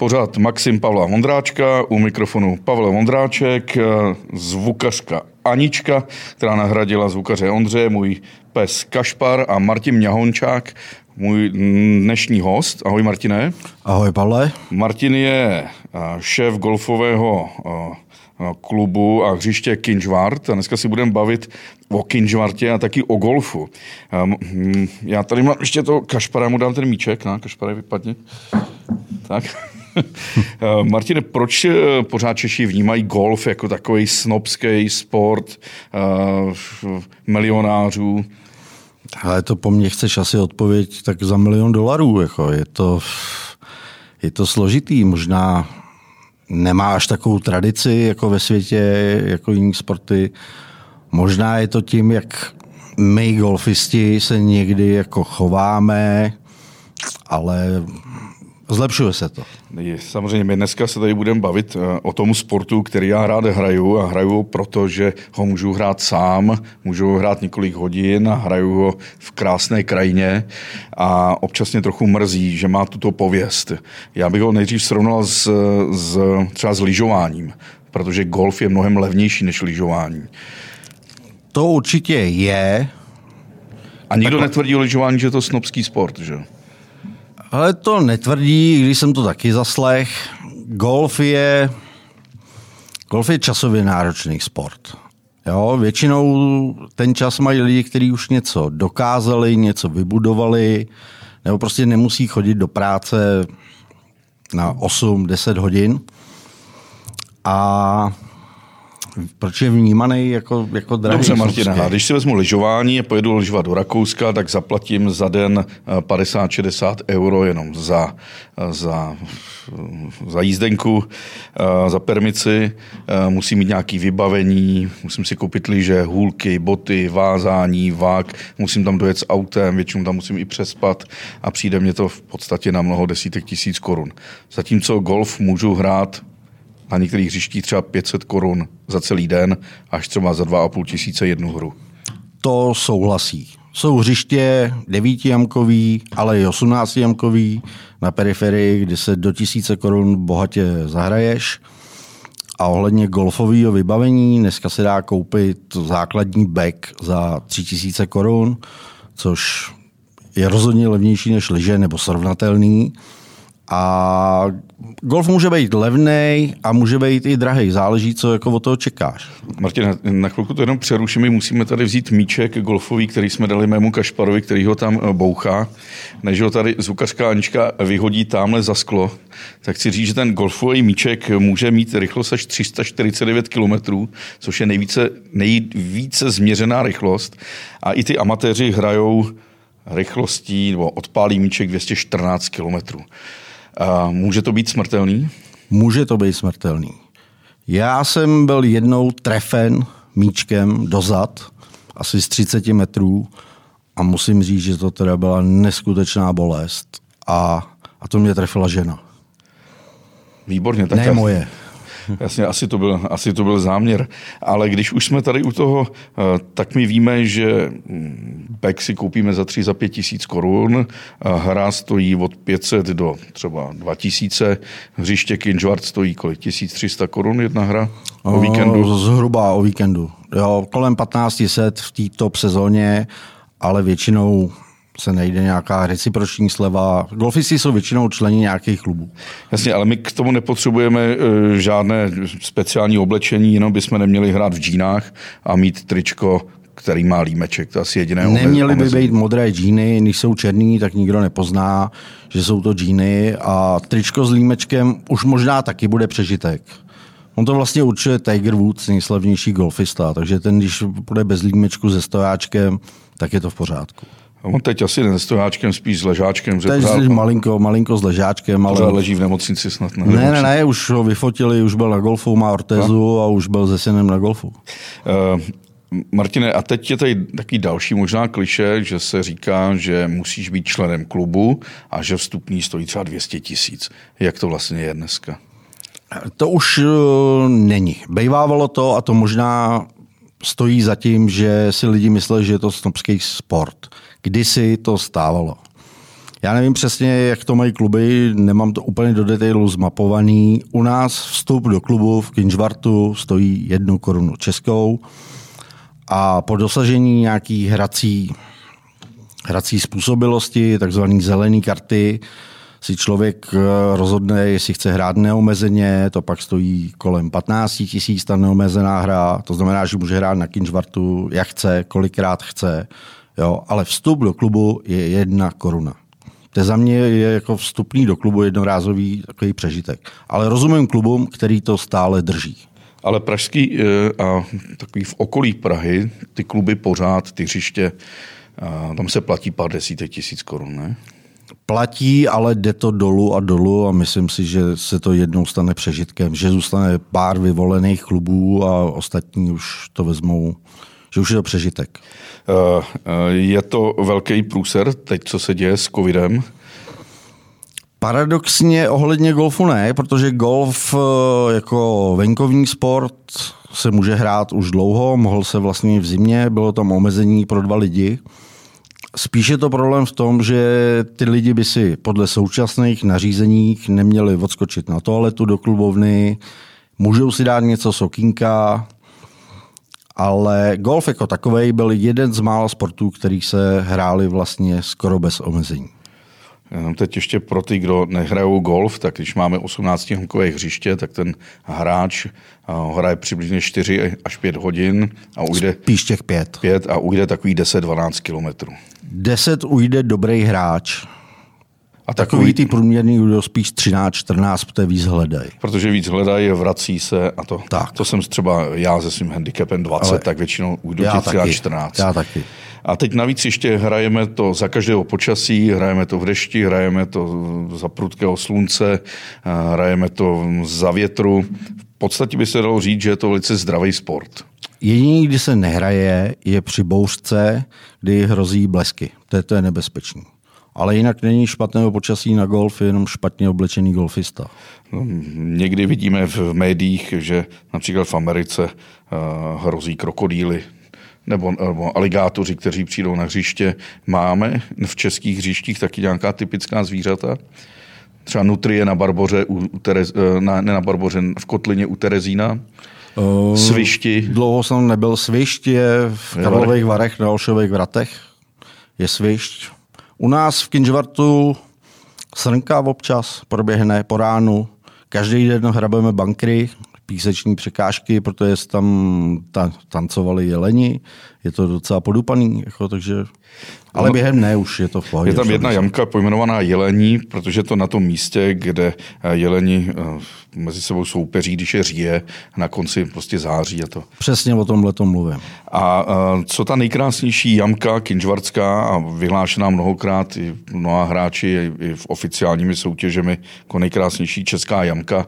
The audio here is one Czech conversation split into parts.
Pořád Maxim Pavla Vondráčka, u mikrofonu Pavel Vondráček, zvukařka Anička, která nahradila zvukaře Ondře, můj pes Kašpar a Martin Mňahončák, můj dnešní host. Ahoj Martine. Ahoj Pavle. Martin je šéf golfového klubu a hřiště Kinžvart. A dneska si budeme bavit o Kinžvartě a taky o golfu. Já tady mám ještě to Kašpara, mu dám ten míček. Na, Kašpare, vypadni. Tak. Martine, proč eh, pořád Češi vnímají golf jako takový snobský sport uh, milionářů? Ale to po mně chceš asi odpověď tak za milion dolarů. Jako je, to, je to složitý. Možná nemá až takovou tradici jako ve světě, jako jiní sporty. Možná je to tím, jak my golfisti se někdy jako chováme, ale Zlepšuje se to. Samozřejmě, my dneska se tady budeme bavit eh, o tom sportu, který já rád hraju a hraju proto, že ho můžu hrát sám, můžu ho hrát několik hodin a hraju ho v krásné krajině a občas mě trochu mrzí, že má tuto pověst. Já bych ho nejdřív srovnal s, s třeba s lyžováním, protože golf je mnohem levnější než lyžování. To určitě je. A nikdo tak... netvrdí o lyžování, že je to snobský sport, že? Ale to netvrdí, když jsem to taky zaslech. Golf je, golf je časově náročný sport. Jo, většinou ten čas mají lidi, kteří už něco dokázali, něco vybudovali, nebo prostě nemusí chodit do práce na 8-10 hodin. A proč je vnímaný jako, jako drahý? Dobře, Martina, když si vezmu lyžování a pojedu lyžovat do Rakouska, tak zaplatím za den 50-60 eh, euro jenom za, eh, za, za jízdenku, eh, za permici. Musím mít nějaké vybavení, musím si koupit lyže, hůlky, boty, vázání, vák, musím tam dojet s autem, většinou tam musím i přespat a přijde mě to v podstatě na mnoho desítek tisíc korun. Zatímco golf můžu hrát na některých hřištích třeba 500 korun za celý den, až třeba za 2,5 tisíce jednu hru. To souhlasí. Jsou hřiště 9 jamkový, ale i 18 jamkový na periferii, kde se do tisíce korun bohatě zahraješ. A ohledně golfového vybavení, dneska se dá koupit základní back za 3000 korun, což je rozhodně levnější než lyže nebo srovnatelný. A golf může být levný a může být i drahý. Záleží, co jako od toho čekáš. Martin, na chvilku to jenom přerušíme. Musíme tady vzít míček golfový, který jsme dali mému Kašparovi, který ho tam eh, bouchá. Než ho tady zvukařská Anička vyhodí tamhle za sklo, tak chci říct, že ten golfový míček může mít rychlost až 349 km, což je nejvíce, nejvíce změřená rychlost. A i ty amatéři hrajou rychlostí nebo odpálí míček 214 km. Může to být smrtelný? Může to být smrtelný. Já jsem byl jednou trefen míčkem dozad, asi z 30 metrů a musím říct, že to teda byla neskutečná bolest a, a to mě trefila žena. Výborně. Tak ne já... moje. Jasně, asi to, byl, asi to byl záměr. Ale když už jsme tady u toho, eh, tak my víme, že back mm, si koupíme za 3 za 5 tisíc korun, hra stojí od 500 do třeba 2000, hřiště Kinžvart stojí kolik? 1300 korun jedna hra o víkendu? Zhruba o víkendu. Jo, kolem 1500 v té top sezóně, ale většinou se nejde nějaká reciproční sleva. Golfisti jsou většinou členi nějakých klubů. Jasně, ale my k tomu nepotřebujeme uh, žádné speciální oblečení, jenom bychom neměli hrát v džínách a mít tričko, který má límeček. To asi jediné Neměly by být modré džíny, když jsou černý, tak nikdo nepozná, že jsou to džíny a tričko s límečkem už možná taky bude přežitek. On to vlastně určuje Tiger Woods, nejslavnější golfista, takže ten, když bude bez límečku se stojáčkem, tak je to v pořádku. On teď asi ne s stojáčkem, spíš s ležáčkem. Teď pořád, malinko, malinko s ležáčkem. Ale... leží v nemocnici snad. Ne, ne, ne, ne, už ho vyfotili, už byl na golfu, má ortezu a, a už byl se synem na golfu. Uh, Martine, a teď je tady taky další možná kliše, že se říká, že musíš být členem klubu a že vstupní stojí třeba 200 tisíc. Jak to vlastně je dneska? To už uh, není. Bejvávalo to a to možná stojí za tím, že si lidi mysleli, že je to snobský sport. Kdysi to stávalo. Já nevím přesně, jak to mají kluby, nemám to úplně do detailu zmapovaný. U nás vstup do klubu v Kinžvartu stojí jednu korunu českou a po dosažení nějaký hrací, hrací způsobilosti, takzvané zelené karty, si člověk eh, rozhodne, jestli chce hrát neomezeně, to pak stojí kolem 15 tisíc ta neomezená hra, to znamená, že může hrát na Kinžvartu, jak chce, kolikrát chce, jo, ale vstup do klubu je jedna koruna. To za mě je jako vstupný do klubu jednorázový takový přežitek. Ale rozumím klubům, který to stále drží. Ale pražský eh, a takový v okolí Prahy, ty kluby pořád, ty hřiště, tam se platí pár desítek tisíc korun, ne? Platí, ale jde to dolů a dolů a myslím si, že se to jednou stane přežitkem, že zůstane pár vyvolených klubů a ostatní už to vezmou, že už je to přežitek. Eh, eh, je to velký průser teď, co se děje s covidem? Paradoxně ohledně golfu ne, protože golf eh, jako venkovní sport se může hrát už dlouho, mohl se vlastně v zimě, bylo tam omezení pro dva lidi. Spíš je to problém v tom, že ty lidi by si podle současných nařízení neměli odskočit na toaletu do klubovny, můžou si dát něco sokínka, ale golf jako takový byl jeden z mála sportů, který se hráli vlastně skoro bez omezení. Jenom teď ještě pro ty, kdo nehrajou golf, tak když máme 18 hokové hřiště, tak ten hráč hraje přibližně 4 až 5 hodin a ujde... Spíš těch 5. 5 a ujde takový 10-12 kilometrů. 10 ujde dobrý hráč. A takový, takový ty průměrný ujde spíš 13-14, protože víc hledají. Protože víc hledají, vrací se a to. Tak. To jsem třeba já se svým handicapem 20, Ale tak většinou ujdu těch 14. Já taky. A teď navíc ještě hrajeme to za každého počasí, hrajeme to v dešti, hrajeme to za prudkého slunce, hrajeme to za větru. V podstatě by se dalo říct, že je to velice zdravý sport. Jediný, kdy se nehraje, je při bouřce, kdy hrozí blesky. To je, to je nebezpečný. Ale jinak není špatného počasí na golf, je jenom špatně oblečený golfista. No, někdy vidíme v médiích, že například v Americe uh, hrozí krokodýly nebo, nebo aligátoři, kteří přijdou na hřiště. Máme v českých hřištích taky nějaká typická zvířata? Třeba nutrie na Barboře, u, u Terez, eh, na, ne na Barboře, v Kotlině u Terezína? Uh, svišti? Dlouho jsem nebyl. Svišť je v Karlových Varech na Olšových vratech. Je svišť. U nás v Kinžvartu srnka občas proběhne po ránu. Každý den hrabeme bankry, píseční překážky, protože tam ta, tancovali jeleni. Je to docela podupaný, jako, takže ale no, během ne, už je to v pohodě. Je tam jedna jamka pojmenovaná Jelení, protože to na tom místě, kde eh, jeleni eh, mezi sebou soupeří, když je říje, na konci prostě září. A to. Přesně o tomhle tom mluvím. A eh, co ta nejkrásnější jamka, kinžvartská a vyhlášená mnohokrát i mnoha hráči i v oficiálními soutěžemi jako nejkrásnější česká jamka,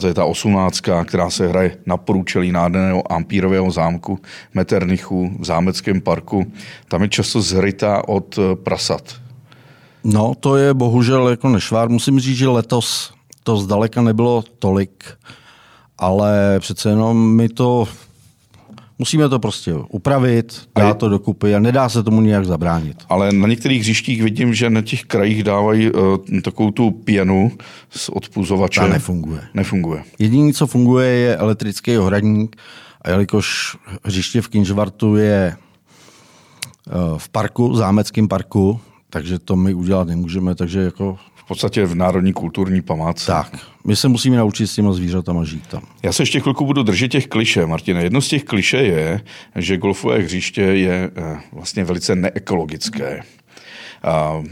to je ta osmnáctka, která se hraje na průčelí nádherného ampírového zámku Meternichu zámeckém parku. Tam je často zrytá od eh, prasat. No, to je bohužel jako nešvár. Musím říct, že letos to zdaleka nebylo tolik, ale přece jenom my to Musíme to prostě upravit, dát to dokupy a nedá se tomu nijak zabránit. Ale na některých hřištích vidím, že na těch krajích dávají uh, takovou tu pěnu z odpuzovače. Ta nefunguje. Nefunguje. Jediné, co funguje, je elektrický ohradník a jelikož hřiště v Kinžvartu je Eh, v parku, zámeckém parku, takže to my udělat nemůžeme, takže jako... V podstatě v národní kulturní památce. Tak, my se musíme naučit s těma zvířatama žít tam. Já se ještě chvilku budu držet těch kliše, Martine. Jedno z těch kliše je, že golfové hřiště je eh, vlastně velice neekologické. A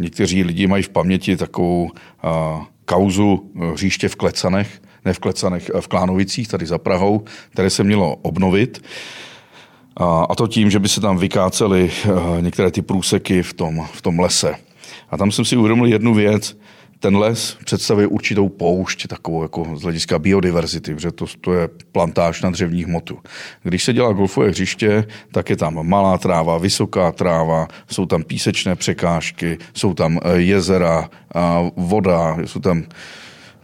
někteří lidi mají v paměti takovou a, kauzu hřiště v Klecanech, ne v Klecanech, v Klánovicích, tady za Prahou, které se mělo obnovit. A to tím, že by se tam vykácely eh, některé ty průseky v tom, v tom lese. A tam jsem si uvědomil jednu věc. Ten les představuje určitou poušť, takovou jako z hlediska biodiverzity, protože to, to je plantáž na dřevních hmotu. Když se dělá golfové hřiště, tak je tam malá tráva, vysoká tráva, jsou tam písečné překážky, jsou tam eh, jezera, voda, jsou tam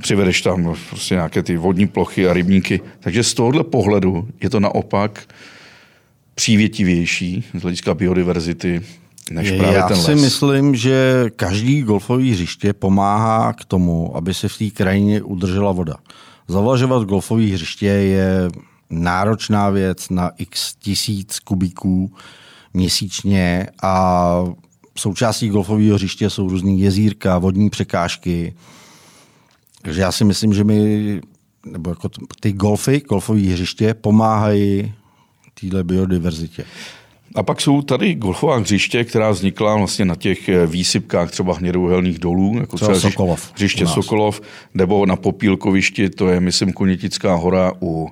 přivedeš tam prostě nějaké ty vodní plochy a rybníky. Takže z tohohle pohledu je to naopak přívětivější z hlediska biodiverzity než právě Já ten les. si myslím, že každý golfový hřiště pomáhá k tomu, aby se v té krajině udržela voda. Zavlažovat golfové hřiště je náročná věc na x tisíc kubíků měsíčně a součástí golfového hřiště jsou různý jezírka, vodní překážky. Takže já si myslím, že my, nebo jako ty golfy, golfové hřiště pomáhají téhle biodiverzitě. A pak jsou tady golfová hřiště, která vznikla vlastně na těch eh, výsypkách třeba hnědouhelných dolů, jako Třeba třeba, Sokolov hřiště. Sokolov, nebo na Popílkovišti, to je, myslím, Konětická hora u,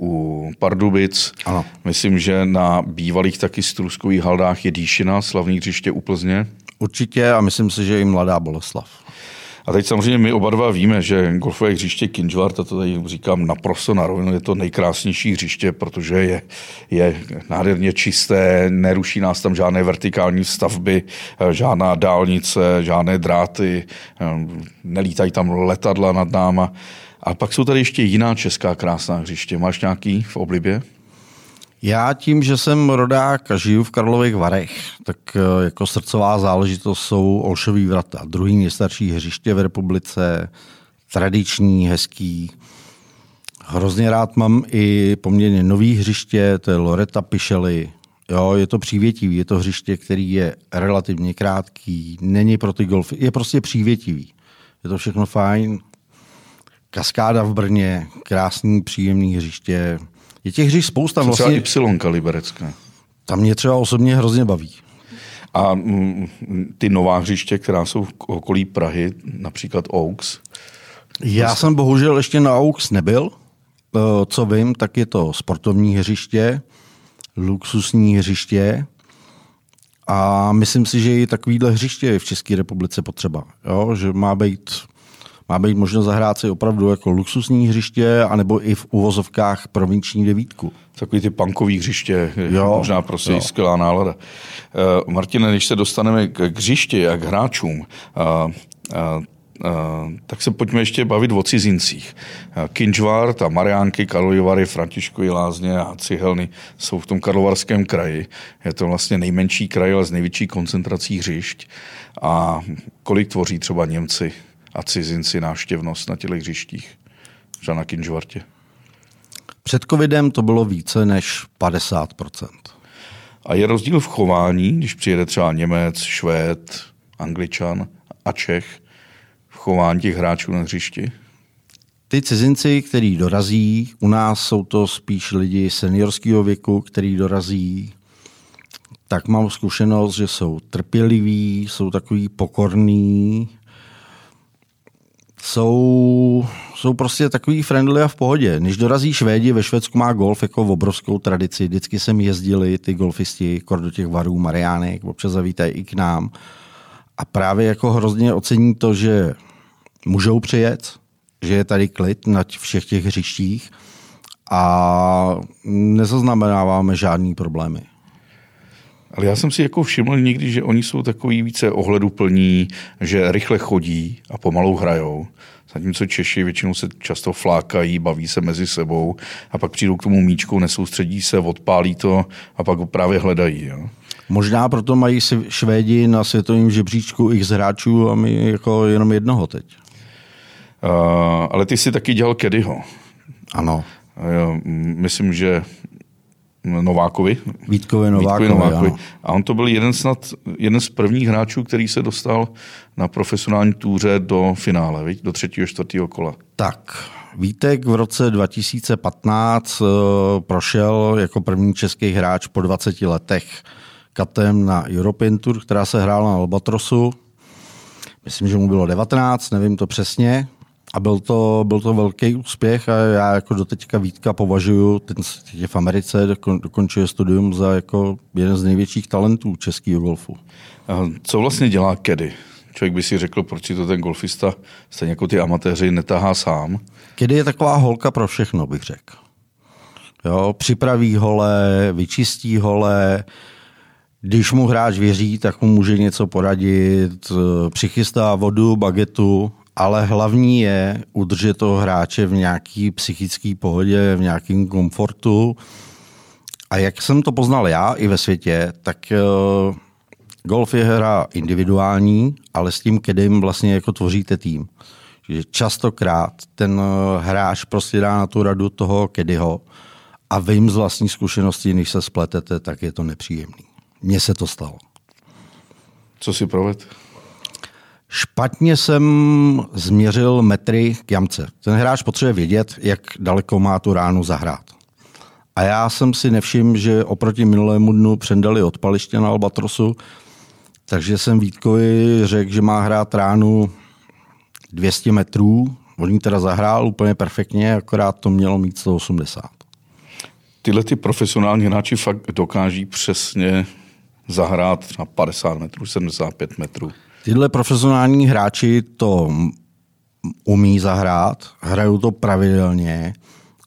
u Pardubic. Ano. Myslím, že na bývalých taky struskových haldách je Díšina, slavný hřiště u Plzně. Určitě a myslím si, že i mladá Boleslav. A teď samozřejmě my oba dva víme, že golfové hřiště Kinžvart, a to tady říkám naprosto na rovinu, je to nejkrásnější hřiště, protože je, je nádherně čisté, neruší nás tam žádné vertikální stavby, eh, žádná dálnice, žádné dráty, eh, nelítají tam letadla nad náma. A pak jsou tady ještě jiná česká krásná hřiště. Máš nějaký v oblibě? Já tím, že jsem rodák a žiju v Karlových Varech, tak eh, jako srdcová záležitost jsou Olšový vrata. Druhý nejstarší hřiště v republice, tradiční, hezký. Hrozně rád mám i poměrně nový hřiště, to je Loreta Pišely. Jo, je to přívětivý, je to hřiště, který je relativně krátký, není pro ty golfy, je prostě přívětivý. Je to všechno fajn. Kaskáda v Brně, krásný, příjemný hřiště. Je těch hřišť spousta. Vlastně... Vlastně, Třeba Y liberecká. tam mě třeba osobně hrozně baví. A mm, ty nová hřiště, která jsou v okolí Prahy, například Oaks, Já jsem bohužel ještě na AUX nebyl. Eh, Co vím, tak je to sportovní hřiště, luxusní hřiště a myslím si, že i takovýhle hřiště je v České republice potřeba. Jo? Že má být, má být možno zahrát si opravdu jako luxusní hřiště anebo i v uvozovkách provinční devítku. Takový ty punkový hřiště, jo, možná prostě jo. skvělá nálada. Uh, Martine, než se dostaneme k, k hřišti a k hráčům, uh, uh, uh, tak se pojďme ještě bavit o cizincích. Uh, Kinčvart a Mariánky, Karlovy Vary, Františkovy Lázně a Cihelny jsou v tom karlovarském kraji. Je to vlastně nejmenší kraj, ale s největší koncentrací hřišť. A kolik tvoří třeba Němci a cizinci návštěvnost na těch hřištích? Třeba na Kinčvartě. Před covidem to bylo více než 50%. A je rozdíl v chování, když přijede třeba Němec, Švéd, Angličan a Čech, v chování těch hráčů na hřišti? Ty cizinci, který dorazí, u nás jsou to spíš lidi seniorského věku, který dorazí, tak mám zkušenost, že jsou trpěliví, jsou takový pokorní, jsou, jsou prostě takový friendly a v pohodě. Když dorazí Švédi, ve Švédsku má golf jako obrovskou tradici. Vždycky sem jezdili ty golfisti kor do těch varů, Mariánek, občas zavítají i k nám. A právě jako hrozně ocení to, že můžou přijet, že je tady klid na všech těch hřištích a nezaznamenáváme žádný problémy. Ale já jsem si jako všiml někdy, že oni jsou takový více ohleduplní, že rychle chodí a pomalu hrajou. Zatímco Češi většinou se často flákají, baví se mezi sebou a pak přijdou k tomu míčku, nesoustředí se, odpálí to a pak ho právě hledají. Jo. Možná proto mají si Švédi na světovém žebříčku x hráčů a my jako jenom jednoho teď. Uh, ale ty jsi taky dělal Kedyho. Ano. Uh, myslím, že Novákovi. Vítkovi Novákovi, Vítkovi Novákovi. A on to byl jeden, snad, jeden z prvních hráčů, který se dostal na profesionální túře do finále, viď? do třetího, čtvrtého kola. Tak, Vítek v roce 2015 uh, prošel jako první český hráč po 20 letech katem na European Tour, která se hrála na Albatrosu. Myslím, že mu bylo 19, nevím to přesně. A byl to, byl to velký úspěch a já jako doteďka Vítka považuji, ten je v Americe, dokon, dokončuje studium za jako jeden z největších talentů českého golfu. A co vlastně dělá Kedy? Člověk by si řekl, proč si to ten golfista, stejně jako ty amatéři, netahá sám. Kedy je taková holka pro všechno, bych řekl. Jo, připraví hole, vyčistí hole, když mu hráč věří, tak mu může něco poradit, přichystá vodu, bagetu, ale hlavní je udržet toho hráče v nějaký psychické pohodě, v nějakém komfortu. A jak jsem to poznal já i ve světě, tak Golf je hra individuální, ale s tím kedem vlastně jako tvoříte tým. Že častokrát ten eh, hráč prostě dá na tu radu toho kedyho a vím z vlastní zkušenosti, když se spletete, tak je to nepříjemný. Mně se to stalo. Co si proved? Špatně jsem změřil metry k jamce. Ten hráč potřebuje vědět, jak daleko má tu ránu zahrát. A já jsem si nevšiml, že oproti minulému dnu přendali odpaliště na Albatrosu, takže jsem Vítkovi řekl, že má hrát ránu 200 metrů. On ní teda zahrál úplně perfektně, akorát to mělo mít 180. Tyhle ty profesionální hráči fakt dokáží přesně zahrát třeba 50 metrů, 75 metrů. Tyhle profesionální hráči to umí zahrát, hrajou to pravidelně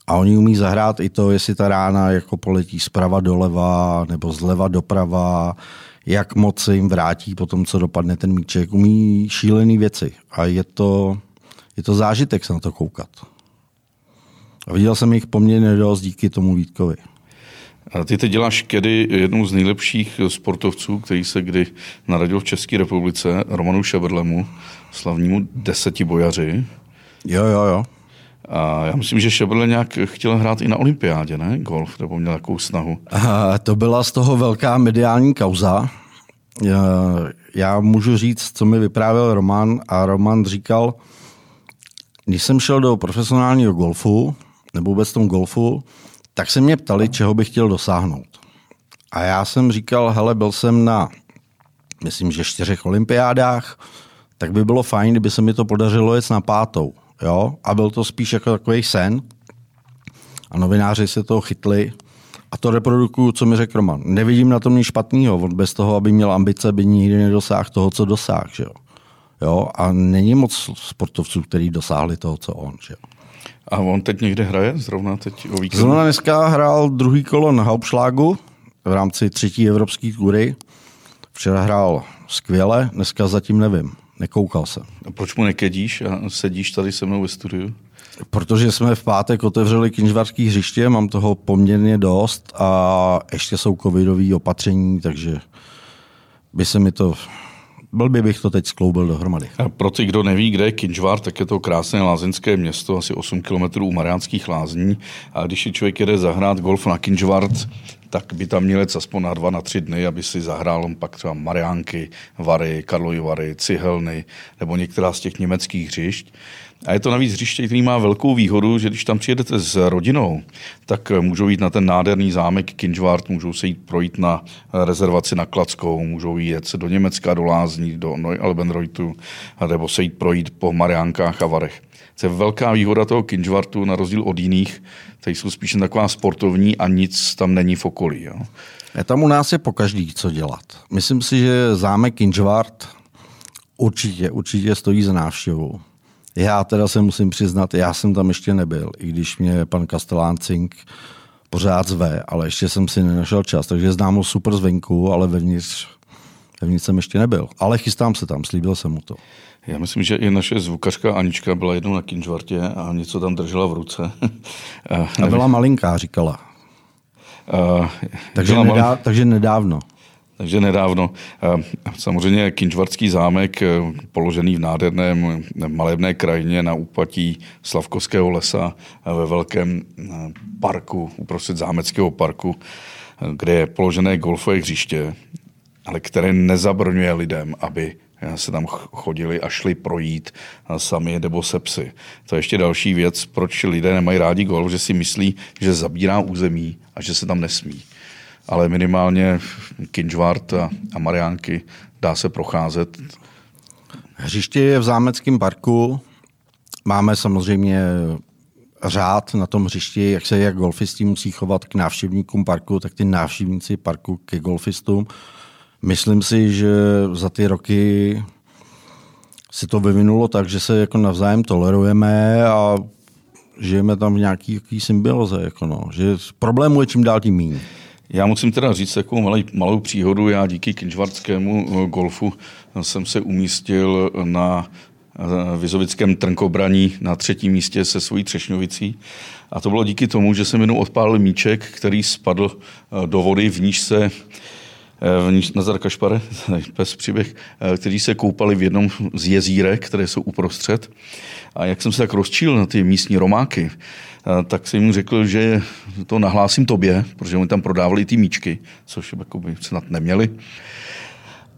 a oni umí zahrát i to, jestli ta rána jako poletí zprava doleva nebo zleva doprava, jak moc se jim vrátí po tom, co dopadne ten míček. Umí šílené věci a je to, je to zážitek se na to koukat. A viděl jsem jich poměrně dost díky tomu Vítkovi. A ty teď děláš kedy jednou z nejlepších sportovců, který se kdy narodil v České republice, Romanu Šeberlemu, slavnímu desetibojaři. Jo, jo, jo. A já myslím, že Šeberle nějak chtěl hrát i na olympiádě, ne? Golf, nebo měl takovou snahu. A to byla z toho velká mediální kauza. Já, já můžu říct, co mi vyprávěl Roman a Roman říkal, když jsem šel do profesionálního golfu, nebo vůbec tom golfu, tak se mě ptali, čeho bych chtěl dosáhnout. A já jsem říkal, hele, byl jsem na, myslím, že čtyřech olympiádách, tak by bylo fajn, kdyby se mi to podařilo jet na pátou. Jo? A byl to spíš jako takový sen. A novináři se toho chytli. A to reprodukuju, co mi řekl Roman. Nevidím na tom nic špatného. On bez toho, aby měl ambice, by nikdy nedosáhl toho, co dosáhl. Jo? Jo? A není moc sportovců, kteří dosáhli toho, co on. Že jo? A on teď někde hraje? Zrovna teď o víkendu? Zrovna dneska hrál druhý kolo na Hauptschlagu v rámci třetí evropské tury. Včera hrál skvěle, dneska zatím nevím. Nekoukal jsem. A proč mu nekedíš a sedíš tady se mnou ve studiu? Protože jsme v pátek otevřeli kinžvarský hřiště, mám toho poměrně dost a ještě jsou covidové opatření, takže by se mi to blbě bych to teď skloubil dohromady. A pro ty, kdo neví, kde je Kinžvár, tak je to krásné lázeňské město, asi 8 km u Mariánských lázní. A když si člověk jede zahrát golf na Kinžvart, tak by tam měl jet aspoň na dva, na tři dny, aby si zahrál pak třeba Mariánky, Vary, Karlovy Vary, Cihelny nebo některá z těch německých hřišť. A je to navíc hřiště, který má velkou výhodu, že když tam přijedete s rodinou, tak můžou jít na ten nádherný zámek Kinžvart, můžou se jít projít na rezervaci na Klackou, můžou jít do Německa, do Lázní, do Neualbenreutu, nebo se jít projít po Mariánkách a Varech. To je velká výhoda toho Kinžvartu na rozdíl od jiných, které jsou spíše taková sportovní a nic tam není v okolí. Jo. Je tam u nás je po každý co dělat. Myslím si, že zámek Kinžvart určitě, určitě stojí za návštěvu. Já teda se musím přiznat, já jsem tam ještě nebyl, i když mě pan Kastelán Cink pořád zve, ale ještě jsem si nenašel čas, takže znám ho super zvenku, ale vevnitř, vevnitř jsem ještě nebyl. Ale chystám se tam, slíbil jsem mu to. Já myslím, že i naše zvukařka Anička byla jednou na Kinžvartě a něco tam držela v ruce. a byla malinká, říkala. Uh, takže, nedá, mal... takže nedávno. Takže nedávno. Samozřejmě Kinčvarský zámek, eh, položený v nádherném malebné krajině na úpatí Slavkovského lesa eh, ve velkém eh, parku, uprostřed zámeckého parku, kde je položené golfové hřiště, ale které nezabrňuje lidem, aby se tam chodili a šli projít sami nebo se psy. To je ještě další věc, proč lidé nemají rádi golf, že si myslí, že zabírá území a že se tam nesmí ale minimálně Kinžvart a, a Mariánky dá se procházet. Hřiště je v Zámeckém parku. Máme samozřejmě řád na tom hřišti, jak se jak golfisti musí chovat k návštěvníkům parku, tak ty návštěvníci parku ke golfistům. Myslím si, že za ty roky se to vyvinulo tak, že se jako navzájem tolerujeme a žijeme tam v nějaký, nějaký symbioze. Jako no. Že problémů je čím dál tím méně. Já musím teda říct takovou malou, malou příhodu. Já díky kinžvartskému eh, golfu jsem se umístil na eh, Vizovickém trnkobraní na třetím místě se svojí třešňovicí. A to bylo díky tomu, že jsem jenom odpálil míček, který spadl eh, do vody, v níž se eh, Nazar Kašpare, pes příběh, eh, kteří se koupali v jednom z jezírek, které jsou uprostřed. A jak jsem se tak rozčíl na ty místní romáky, tak jsem mu řekl, že to nahlásím tobě, protože oni tam prodávali ty míčky, což by snad neměli.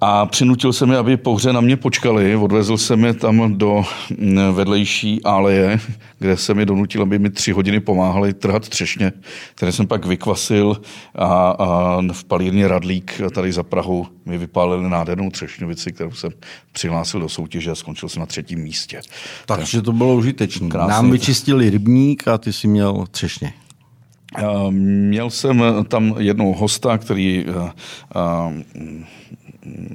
A přinutil jsem je, aby po hře na mě počkali. Odvezl jsem je tam do mm, vedlejší aleje, kde jsem je donutil, aby mi tři hodiny pomáhali trhat třešně, které jsem pak vykvasil a, a v palírně Radlík tady za Prahu mi vypálili nádhernou třešňovici, kterou jsem přihlásil do soutěže a skončil jsem na třetím místě. Takže to bylo užitečné. Nám vyčistili rybník a ty si měl třešně. Měl jsem tam jednou hosta, který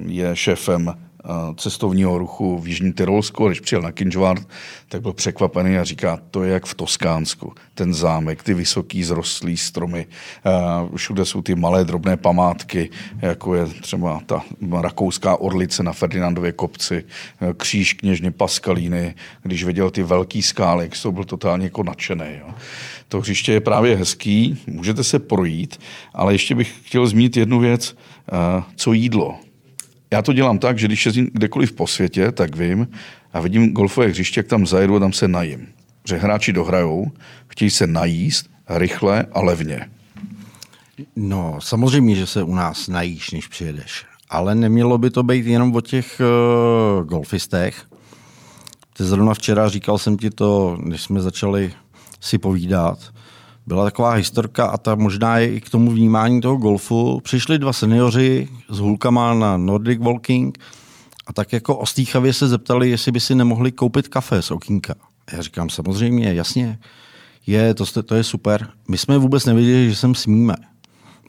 je šéfem eh, cestovního ruchu v Jižním Tyrolsku, když přijel na Kinžvart, tak byl překvapený a říká, to je jak v Toskánsku, ten zámek, ty vysoký zrostlý stromy, eh, všude jsou ty malé drobné památky, jako je třeba ta rakouská orlice na Ferdinandově kopci, eh, kříž kněžny Paskalíny, když viděl ty velký skály, to byl totálně jako nadšený. Jo. To hřiště je právě hezký, můžete se projít, ale ještě bych chtěl zmínit jednu věc, co jídlo já to dělám tak, že když jezdím kdekoliv po světě, tak vím a vidím golfové hřiště, jak tam zajedu a tam se najím. Že hráči dohrajou, chtějí se najíst rychle a levně. No, samozřejmě, že se u nás najíš, než přijedeš. Ale nemělo by to být jenom o těch uh, golfistech. Ty zrovna včera říkal jsem ti to, když jsme začali si povídat, byla taková historka a ta možná je i k tomu vnímání toho golfu. Přišli dva seniori s hulkama na Nordic Walking a tak jako ostýchavě se zeptali, jestli by si nemohli koupit kafe z okýnka. Já říkám, samozřejmě, jasně, je, to, to je super. My jsme vůbec nevěděli, že sem smíme.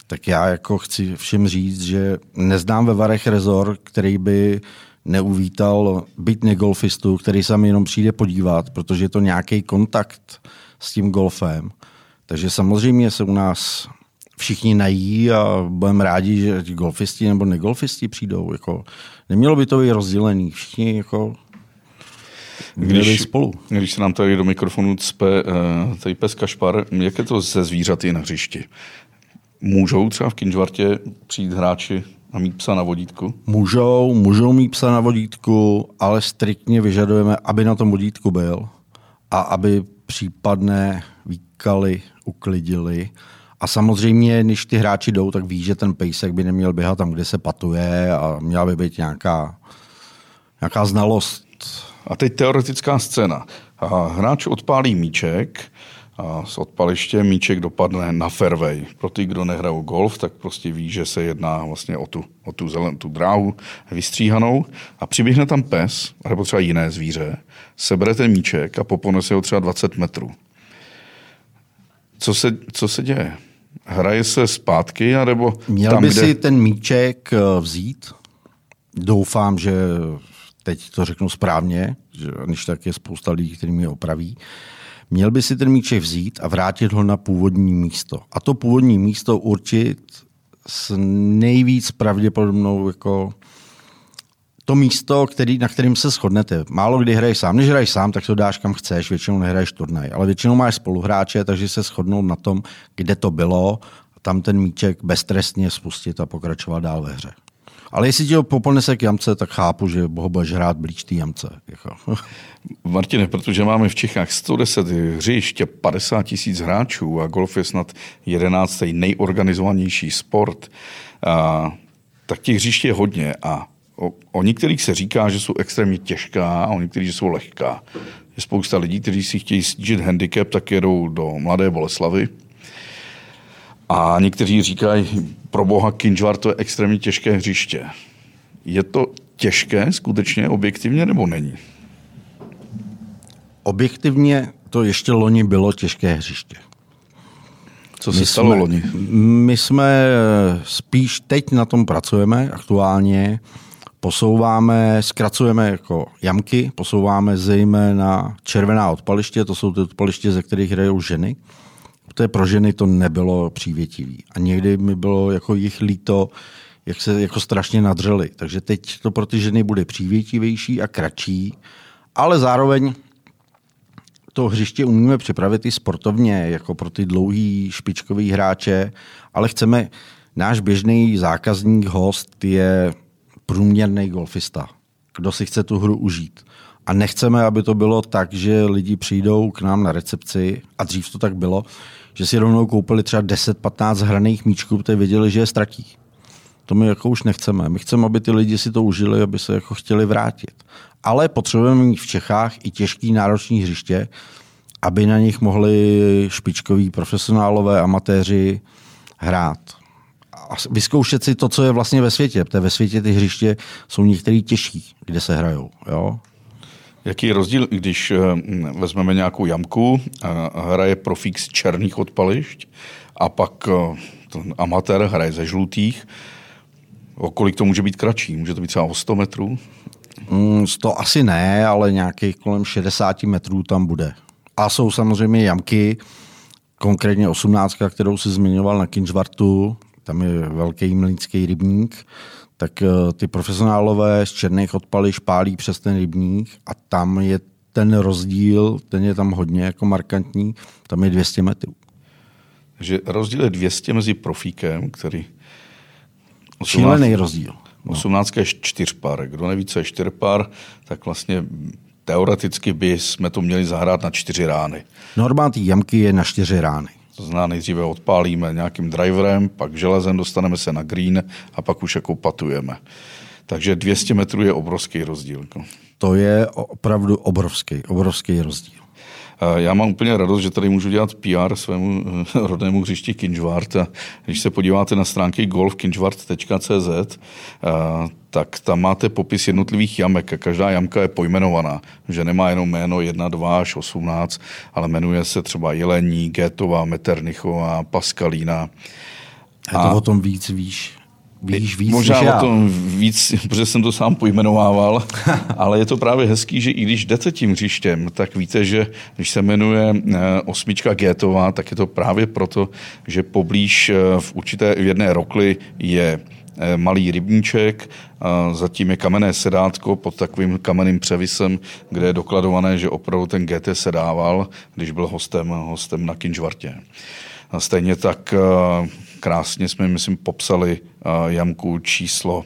Tak já jako chci všem říct, že neznám ve Varech rezor, který by neuvítal byť negolfistu, který se jenom přijde podívat, protože je to nějaký kontakt s tím golfem. Takže samozřejmě se u nás všichni nají a budeme rádi, že golfisti nebo negolfisti přijdou. Jako, nemělo by to být rozdělený. Všichni jako když, spolu. Když se nám tady do mikrofonu cpe uh, tady pes Kašpar, jak je to ze zvířaty na hřišti? Můžou třeba v Kinžvartě přijít hráči a mít psa na vodítku? Můžou, můžou mít psa na vodítku, ale striktně vyžadujeme, aby na tom vodítku byl a aby případné výkaly uklidili. A samozřejmě, když ty hráči jdou, tak ví, že ten pejsek by neměl běhat tam, kde se patuje a měla by být nějaká, nějaká znalost. A teď teoretická scéna. Hráč odpálí míček, a z odpaliště míček dopadne na fairway. Pro ty, kdo nehrajou golf, tak prostě ví, že se jedná vlastně o tu, o tu, zelen, tu dráhu vystříhanou a přiběhne tam pes, nebo třeba jiné zvíře, sebere ten míček a poponese ho třeba 20 metrů co se, co se děje? Hraje se zpátky, anebo Měl tam, by kde... si ten míček eh, vzít. Doufám, že teď to řeknu správně, že když tak je spousta lidí, kteří mě opraví. Měl by si ten míček vzít a vrátit ho na původní místo. A to původní místo určit s nejvíc pravděpodobnou jako to místo, který, na kterým se shodnete. Málo kdy hraješ sám. Když hraješ sám, tak to dáš kam chceš, většinou nehraješ turnaj. Ale většinou máš spoluhráče, takže se shodnou na tom, kde to bylo, tam ten míček beztrestně spustit a pokračovat dál ve hře. Ale jestli ti ho poponese k jamce, tak chápu, že ho budeš hrát blíž té jamce. Jako. Martine, protože máme v Čechách 110 hřišť 50 tisíc hráčů a golf je snad 11. nejorganizovanější sport, a, tak těch hřišť je hodně a O, o některých se říká, že jsou extrémně těžká a o některých, že jsou lehká. Je spousta lidí, kteří si chtějí snížit handicap, tak jedou do Mladé Boleslavy. A někteří říkají, pro boha Kinžvar to je extrémně těžké hřiště. Je to těžké skutečně, objektivně, nebo není? Objektivně to ještě loni bylo těžké hřiště. Co se my stalo jsme, loni? My jsme spíš teď na tom pracujeme aktuálně posouváme, zkracujeme jako jamky, posouváme zejména červená odpaliště, to jsou ty odpaliště, ze kterých hrajou ženy. To je pro ženy to nebylo přívětivý. A někdy mi bylo jako jich líto, jak se jako strašně nadřeli. Takže teď to pro ty ženy bude přívětivější a kratší, ale zároveň to hřiště umíme připravit i sportovně, jako pro ty dlouhý špičkový hráče, ale chceme, náš běžný zákazník, host je průměrný golfista, kdo si chce tu hru užít. A nechceme, aby to bylo tak, že lidi přijdou k nám na recepci, a dřív to tak bylo, že si rovnou koupili třeba 10-15 hraných míčků, protože věděli, že je ztratí. To my jako už nechceme. My chceme, aby ty lidi si to užili, aby se jako chtěli vrátit. Ale potřebujeme mít v Čechách i těžký náročný hřiště, aby na nich mohli špičkoví profesionálové, amatéři hrát. A vyzkoušet si to, co je vlastně ve světě. Protože ve světě ty hřiště jsou některý těžší, kde se hrajou. Jo? Jaký je rozdíl, když eh, vezmeme nějakou jamku, hraje profík z černých odpališť a pak eh, ten amatér hraje ze žlutých, o kolik to může být kratší? Může to být třeba o 100 metrů? Mm, 100 asi ne, ale nějakých kolem 60 metrů tam bude. A jsou samozřejmě jamky, konkrétně 18, kterou si zmiňoval na Kinžvartu, tam je velký mlínský rybník, tak eh, ty profesionálové z černých odpališ pálí přes ten rybník a tam je ten rozdíl, ten je tam hodně jako markantní, tam je 200 metrů. Takže rozdíl je 200 mezi profíkem, který... 18, Šílený rozdíl. 18 je čtyřpar. Kdo neví, co je čtyřpar, tak vlastně teoreticky by jsme to měli zahrát na čtyři rány. Normální jamky je na čtyři rány. To znamená, nejdříve odpálíme nějakým driverem, pak železem dostaneme se na green a pak už jako patujeme. Takže 200 metrů je obrovský rozdíl. Jako. To je opravdu obrovský, obrovský rozdíl. Já mám úplně radost, že tady můžu dělat PR svému eh, rodnému hřišti Kinžvart. A když se podíváte na stránky golfkinžvart.cz, eh, tak tam máte popis jednotlivých jamek a každá jamka je pojmenovaná, že nemá jenom jméno 1, 2 až 18, ale jmenuje se třeba Jelení, Gétová, Meternichová, Paskalína. A to o tom víc víš. Víš víc Možná o tom víc, protože jsem to sám pojmenovával, ale je to právě hezký, že i když jdete tím hřištěm, tak víte, že když se jmenuje eh, osmička Gétová, tak je to právě proto, že poblíž eh, v určité v jedné rokli je eh, malý rybníček, zatím je kamenné sedátko pod takovým kamenným převisem, kde je dokladované, že opravdu ten GT sedával, když byl hostem, hostem na Kinžvartě. Stejně tak krásně jsme, myslím, popsali jamku číslo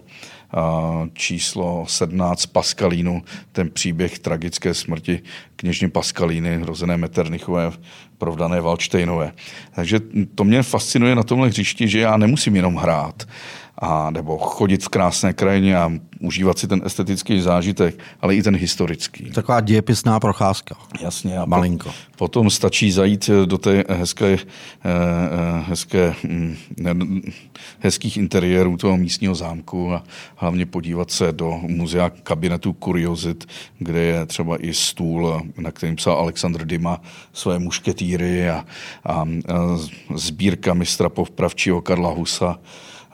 číslo 17 Paskalínu, ten příběh tragické smrti kněžny Paskalíny, hrozené Meternichové, provdané Valštejnové. Takže to mě fascinuje na tomhle hřišti, že já nemusím jenom hrát, a nebo chodit v krásné krajině a užívat si ten estetický zážitek, ale i ten historický. Taková dějepisná procházka. Jasně. A Malinko. Po, potom stačí zajít do té hezké, eh, eh, hezké, hm, hezkých interiérů toho místního zámku a hlavně podívat se do muzea kabinetu Kuriozit, kde je třeba i stůl, na kterým psal Aleksandr Dima své mušketýry a, a, a sbírka mistra povpravčího Karla Husa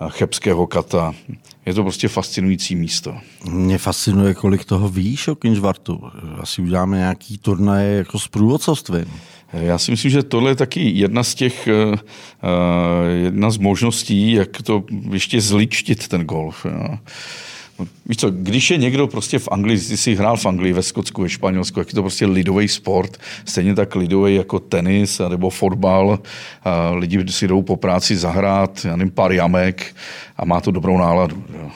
Chebského kata. Je to prostě fascinující místo. Mě fascinuje, kolik toho víš o Kinžvartu. Asi uděláme nějaký turnaj jako s průvodcovstvím. Já si myslím, že tohle je taky jedna z těch, uh, jedna z možností, jak to ještě zličtit ten golf. Jo. Víš co, když je někdo prostě v Anglii, ty jsi hrál v Anglii, ve Skotsku, ve Španělsku, jak je to prostě lidový sport, stejně tak lidový jako tenis nebo fotbal, a lidi si jdou po práci zahrát, já nevím, pár jamek a má to dobrou náladu. Jo.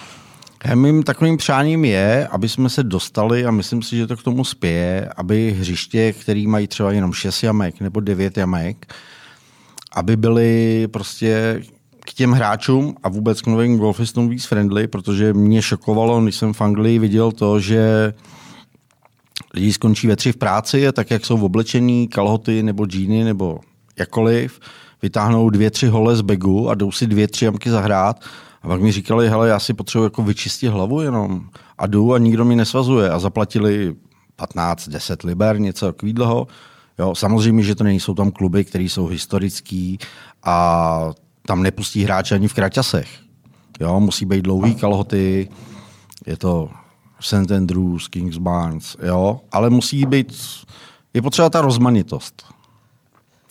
Mým takovým přáním je, aby jsme se dostali, a myslím si, že to k tomu spěje, aby hřiště, který mají třeba jenom 6 jamek nebo 9 jamek, aby byly prostě k těm hráčům a vůbec k novým golfistům víc friendly, protože mě šokovalo, když jsem v Anglii viděl to, že lidi skončí ve tři v práci a tak, jak jsou oblečení, kalhoty nebo džíny nebo jakoliv, vytáhnou dvě, tři hole z begu a jdou si dvě, tři jamky zahrát a pak mi říkali, hele, já si potřebuji jako vyčistit hlavu jenom a jdu a nikdo mi nesvazuje a zaplatili 15, 10 liber, něco takového. Jo, samozřejmě, že to nejsou tam kluby, které jsou historický a tam nepustí hráče ani v kraťasech. Jo, musí být dlouhý kalhoty, je to St. Andrews, Kings Barnes, jo, ale musí být, je potřeba ta rozmanitost.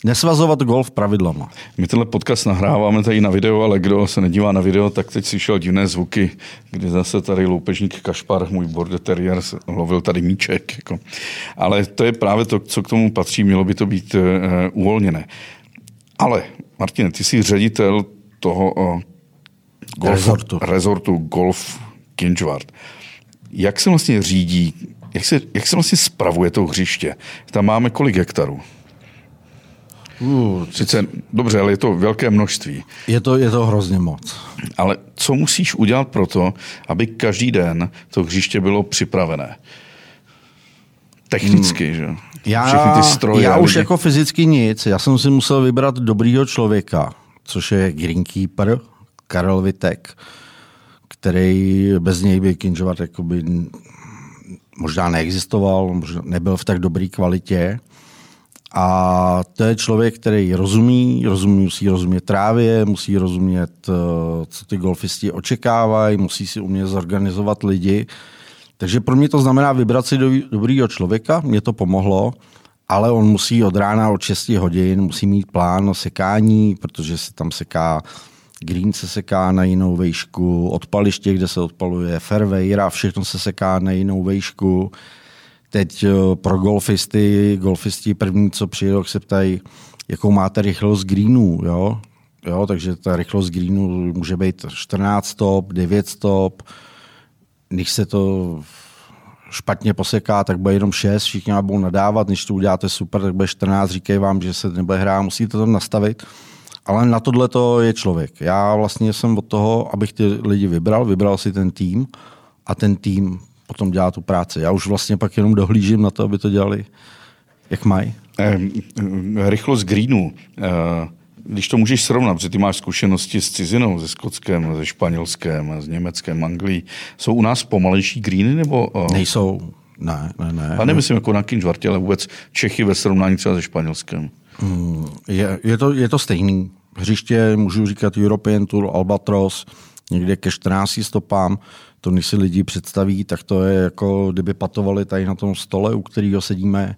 Nesvazovat golf pravidlama. My tenhle podcast nahráváme tady na video, ale kdo se nedívá na video, tak teď slyšel divné zvuky, kdy zase tady loupežník Kašpar, můj border terrier, lovil tady míček. Jako. Ale to je právě to, co k tomu patří, mělo by to být uh, uvolněné. Ale, Martine, ty jsi ředitel toho uh, golf, rezortu. rezortu Golf Kinchward. Jak se vlastně řídí, jak se, jak se vlastně spravuje to hřiště? Tam máme kolik hektarů? Uh, Sice dobře, ale je to velké množství. Je to, je to hrozně moc. Ale co musíš udělat pro to, aby každý den to hřiště bylo připravené? Technicky, hmm. že? Já, Všechny ty stroje. Já už lidi. jako fyzicky nic. Já jsem si musel vybrat dobrýho člověka, což je greenkeeper Karel Vitek, který bez něj by Kinžovat jakoby možná neexistoval, možná nebyl v tak dobré kvalitě. A to je člověk, který rozumí, rozumí, musí rozumět trávě, musí rozumět, eh, co ty golfisti očekávají, musí si umět zorganizovat lidi. Takže pro mě to znamená vybrat si do, dobrýho člověka, mě to pomohlo, ale on musí od rána od 6 hodin, musí mít plán sekání, protože se tam seká green se seká na jinou vejšku, odpaliště, kde se odpaluje fairway, a všechno se seká na jinou vejšku. Teď eh, pro golfisty, golfisti první, co přijedou, se ptají, jakou máte rychlost greenů, jo? Jo, takže ta rychlost greenu může být 14 stop, 9 stop. Když se to špatně poseká, tak bude jenom 6, všichni vám budou nadávat, když to uděláte super, tak bude 14, říkají vám, že se nebude hrát, musíte to tam nastavit. Ale na tohle to je člověk. Já vlastně jsem od toho, abych ty lidi vybral, vybral si ten tým a ten tým potom dělá tu práci. Já už vlastně pak jenom dohlížím na to, aby to dělali jak mají. Eh, rychlost greenu. Eh, když to můžeš srovnat, protože ty máš zkušenosti s cizinou, se Skotskem, se Španělskem, s Německem, Anglií, jsou u nás pomalejší greeny nebo? Eh? Nejsou. Ne, ne, ne. A nemyslím jako na Kinžvartě, ale vůbec Čechy ve srovnání třeba se Španělskem. Hmm, je, je, to, je to stejný. Hřiště, můžu říkat European Tour, Albatros, někde ke 14 stopám. To, když si lidi představí, tak to je jako kdyby patovali tady na tom stole, u kterého sedíme.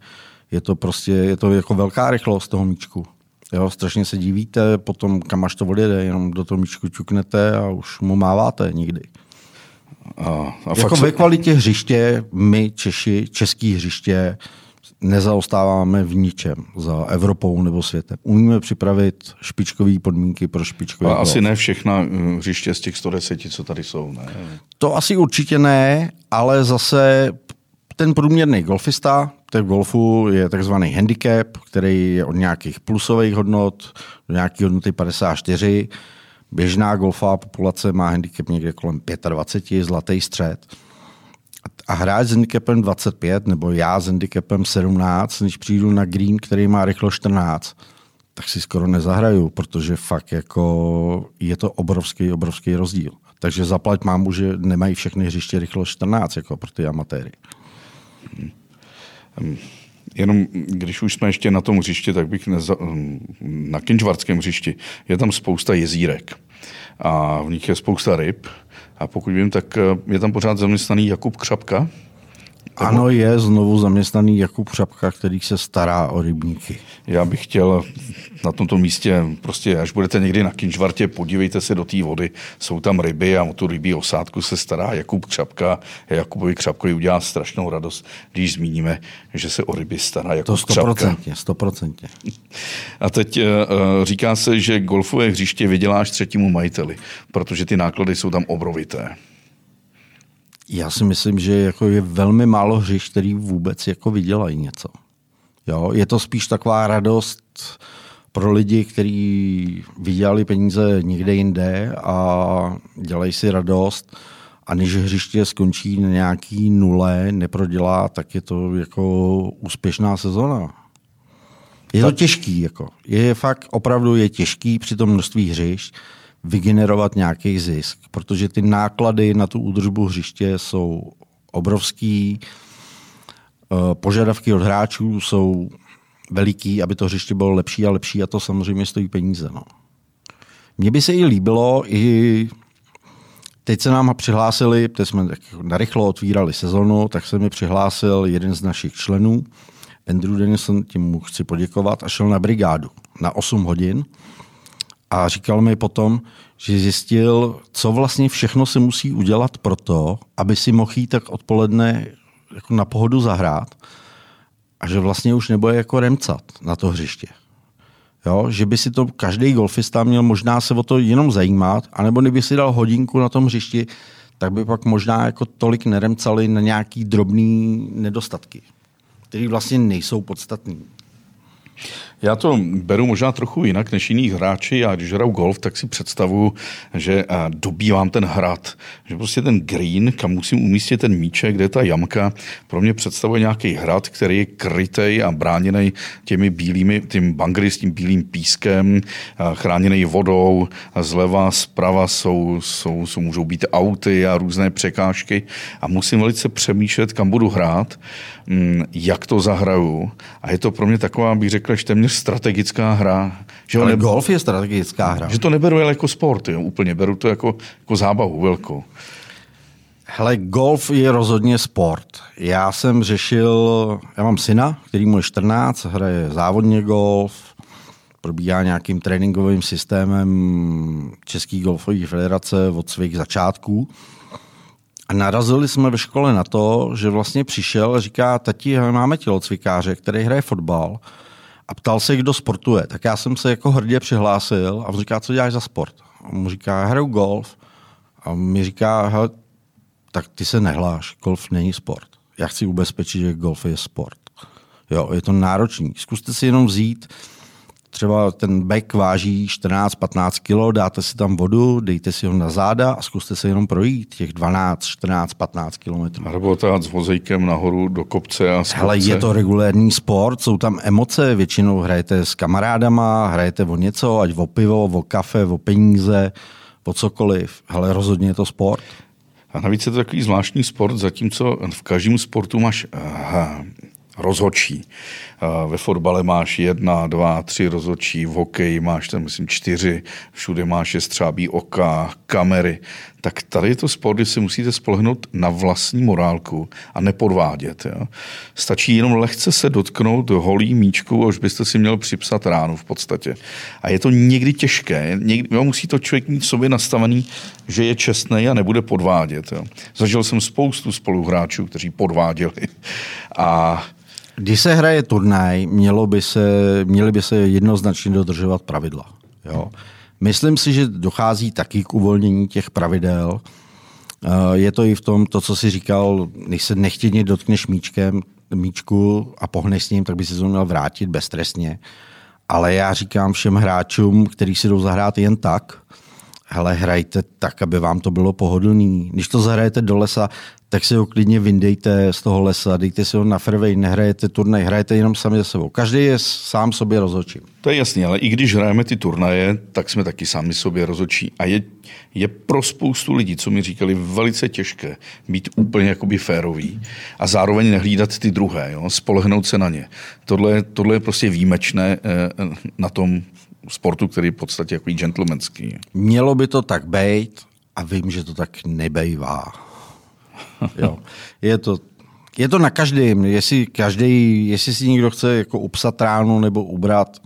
Je to prostě, je to jako velká rychlost toho míčku. Jo, strašně se divíte, potom kam až to odjede, jenom do toho míčku ťuknete a už mu máváte nikdy. A, a jako ve kvalitě hřiště, my Češi, český hřiště, nezaostáváme v ničem za Evropou nebo světem. Umíme připravit špičkové podmínky pro špičkové. A asi ne všechna eh, hřiště z těch 110, co tady jsou. Ne? To asi určitě ne, ale zase ten průměrný golfista, ten v golfu je takzvaný handicap, který je od nějakých plusových hodnot do nějaké hodnoty 54. Běžná golfová populace má handicap někde kolem 25, zlatý střed a hráč s handicapem 25 nebo já s handicapem 17, když přijdu na green, který má rychlo 14, tak si skoro nezahraju, protože fakt jako je to obrovský, obrovský rozdíl. Takže zaplať mámu, že nemají všechny hřiště rychlo 14 jako pro ty amatéry. Jenom když už jsme ještě na tom hřišti, tak bych neza... na Kinčvarském hřišti je tam spousta jezírek a v nich je spousta ryb a pokud vím, tak eh, je tam pořád zaměstnaný Jakub Křapka. Ano, je znovu zaměstnaný Jakub Křapka, který se stará o rybníky. Já bych chtěl na tomto místě, prostě až budete někdy na Kinčvartě, podívejte se do té vody, jsou tam ryby a o tu rybí osádku se stará Jakub Křapka. Jakubovi Křapkovi udělá strašnou radost, když zmíníme, že se o ryby stará Jakub to 100%, Křapka. stoprocentně. A teď uh, říká se, že golfové hřiště vyděláš třetímu majiteli, protože ty náklady jsou tam obrovité. Já si myslím, že jako je velmi málo hřišť, který vůbec jako vydělají něco. Jo, je to spíš taková radost pro lidi, kteří vydělali peníze někde jinde a dělají si radost. A než hřiště skončí na nějaký nule, neprodělá, tak je to jako úspěšná sezona. Je to těžký, jako. Je fakt opravdu je těžký při tom množství hřišť vygenerovat nějaký zisk, protože ty náklady na tu údržbu hřiště jsou obrovský, eh, požadavky od hráčů jsou veliký, aby to hřiště bylo lepší a lepší a to samozřejmě stojí peníze. No. Mně by se i líbilo, i teď se nám přihlásili, teď jsme narychlo otvírali sezonu, tak se mi přihlásil jeden z našich členů, Andrew Denison, tím mu chci poděkovat, a šel na brigádu na 8 hodin a říkal mi potom, že zjistil, co vlastně všechno se musí udělat pro to, aby si mohl jít tak odpoledne jako na pohodu zahrát a že vlastně už nebude jako remcat na to hřiště. Jo, že by si to každý golfista měl možná se o to jenom zajímat, anebo kdyby si dal hodinku na tom hřišti, tak by pak možná jako tolik neremcali na nějaký drobný nedostatky, které vlastně nejsou podstatný. Já to beru možná trochu jinak než jiných hráči. Já když hraju golf, tak si představuju, že dobývám ten hrad. Že prostě ten green, kam musím umístit ten míček, kde je ta jamka, pro mě představuje nějaký hrad, který je krytej a bráněný těmi bílými, tím bangry s tím bílým pískem, chráněný vodou. Zleva, zprava jsou, jsou, jsou, můžou být auty a různé překážky. A musím velice přemýšlet, kam budu hrát, mm, jak to zahraju. A je to pro mě taková, bych řekl, že téměř strategická hra. Že Ale ne... golf je strategická hra. Že to neberu jako sport, jo, úplně. Beru to jako, jako zábavu velkou. Hele, golf je rozhodně sport. Já jsem řešil, já mám syna, který mu je 14, hraje závodně golf, probíhá nějakým tréninkovým systémem České golfové federace od svých začátků. A narazili jsme ve škole na to, že vlastně přišel a říká, tati, máme tělocvikáře, který hraje fotbal a ptal se, kdo sportuje. Tak já jsem se jako hrdě přihlásil a on říká, co děláš za sport? A on říká, hraju golf. A mi říká, tak ty se nehláš, golf není sport. Já chci ubezpečit, že golf je sport. Jo, je to náročný. Zkuste si jenom vzít třeba ten bek váží 14-15 kg, dáte si tam vodu, dejte si ho na záda a zkuste se jenom projít těch 12, 14, 15 kilometrů. Nebo tát s vozejkem nahoru do kopce a Hele, je to regulérní sport, jsou tam emoce, většinou hrajete s kamarádama, hrajete o něco, ať o pivo, o kafe, o peníze, o cokoliv. Hele, rozhodně je to sport. A navíc je to takový zvláštní sport, zatímco v každém sportu máš aha, rozhodčí. Ve fotbale máš jedna, dva, tři rozhodčí, v hokeji máš tam, myslím, čtyři, všude máš je střábí oka, kamery. Tak tady je to sport, kde si musíte spolehnout na vlastní morálku a nepodvádět. Jo. Stačí jenom lehce se dotknout holí míčku už byste si měl připsat ránu v podstatě. A je to někdy těžké. Někdy, jo, musí to člověk mít v sobě nastavený, že je čestný a nebude podvádět. Jo. Zažil jsem spoustu spoluhráčů, kteří podváděli. A když se hraje turnaj, mělo by se, měly by se jednoznačně dodržovat pravidla. Jo? Myslím si, že dochází taky k uvolnění těch pravidel. Eh, je to i v tom, to, co jsi říkal, když se nechtěně dotkneš míčkem, míčku a pohneš s ním, tak by si to měl vrátit beztrestně. Ale já říkám všem hráčům, kteří si jdou zahrát jen tak, hele, hrajte tak, aby vám to bylo pohodlný. Když to zahrajete do lesa, tak si ho klidně vyndejte z toho lesa, dejte si ho na fairway, nehrajete turnaj, hrajete jenom sami za sebou. Každý je sám sobě rozhodčí. To je jasný, ale i když hrajeme ty turnaje, tak jsme taky sami sobě rozhodčí. A je, je pro spoustu lidí, co mi říkali, velice těžké být úplně jakoby férový a zároveň nehlídat ty druhé, jo? spolehnout se na ně. Tohle, tohle je prostě výjimečné eh, na tom sportu, který je v podstatě jako gentlemanský. Mělo by to tak být a vím, že to tak nebejvá. jo. Je to, je to na každém. Jestli, každý, jestli si někdo chce jako upsat ránu nebo ubrat,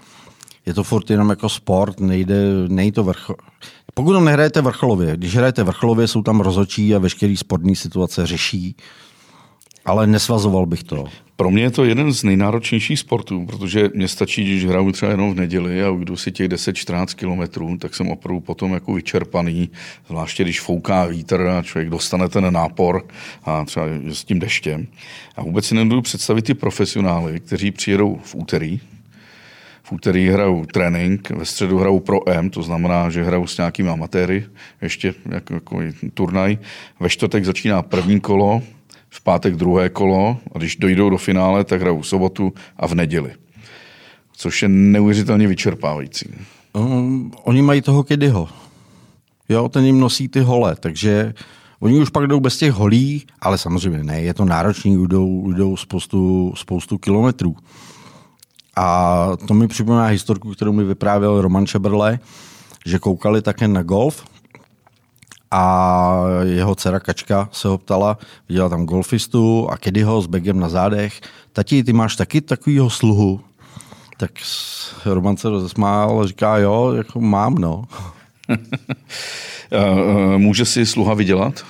je to furt jenom jako sport, nejde, nejde to vrchol. Pokud to nehrajete vrcholově, když hrajete vrcholově, jsou tam rozhodčí a veškerý sportní situace řeší, ale nesvazoval bych to. Pro mě je to jeden z nejnáročnějších sportů, protože mě stačí, když hraju třeba jenom v neděli a ujdu si těch 10-14 kilometrů, tak jsem opravdu potom jako vyčerpaný, zvláště když fouká vítr a člověk dostane ten nápor a třeba s tím deštěm. A vůbec si nebudu představit ty profesionály, kteří přijedou v úterý, v úterý hrajou trénink, ve středu hrajou pro M, to znamená, že hrajou s nějakými amatéry, ještě jako, jako turnaj. Ve čtvrtek začíná první kolo, v pátek druhé kolo a když dojdou do finále, tak hrajou v sobotu a v neděli. Což je neuvěřitelně vyčerpávající. Um, oni mají toho kedyho. Jo, ten jim nosí ty hole, takže oni už pak jdou bez těch holí, ale samozřejmě ne, je to náročný, jdou, jdou spoustu, spoustu kilometrů. A to mi připomíná historku, kterou mi vyprávěl Roman Šeberle, že koukali také na golf a jeho dcera Kačka se ho ptala, viděla tam golfistu a Kedyho s begem na zádech. Tati, ty máš taky takovýho sluhu? Tak Roman se rozesmál a říká, jo, jako mám, no. může si sluha vydělat?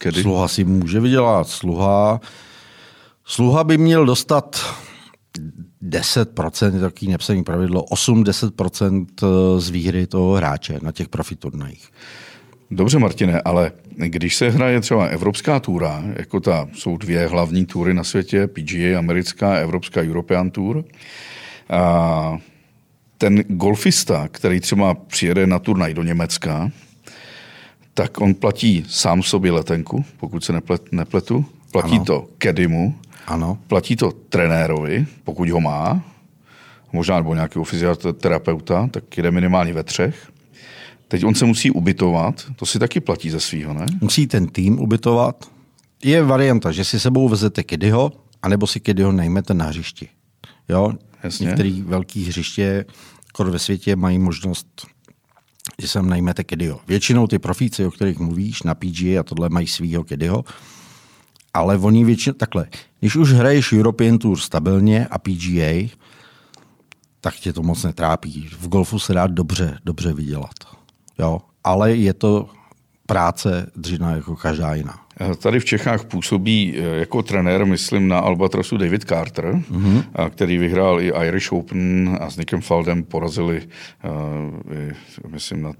Kedy? Sluha si může vydělat. Sluha, sluha by měl dostat 10%, je takový nepsaný pravidlo, 8-10% z výhry toho hráče na těch profi turnajích. Dobře, Martine, ale když se hraje třeba Evropská túra, jako ta, jsou dvě hlavní túry na světě, PGA americká, Evropská European Tour, a ten golfista, který třeba přijede na turnaj do Německa, tak on platí sám sobě letenku, pokud se neplet, nepletu, platí ano. to kedimu, ano. platí to trenérovi, pokud ho má, možná nebo nějakého fyzioterapeuta, tak jde minimálně ve třech. Teď on se musí ubytovat, to si taky platí ze svého, ne? Musí ten tým ubytovat. Je varianta, že si sebou vezete Kedyho, anebo si Kedyho najmete na hřišti. Jo? Jasně. Některý velký hřiště skoro ve světě mají možnost, že sem najmete Kedyho. Většinou ty profíci, o kterých mluvíš, na PGA a tohle mají svýho Kedyho, ale oni většinou, takhle, když už hraješ European Tour stabilně a PGA, tak tě to moc netrápí. V golfu se dá dobře, dobře vydělat. Jo? Ale je to práce dřina jako každá jiná. Tady v Čechách působí eh, jako trenér, myslím, na Albatrosu David Carter, mm-hmm. který vyhrál i Irish Open a s Nickem Faldem porazili, uh, myslím, na,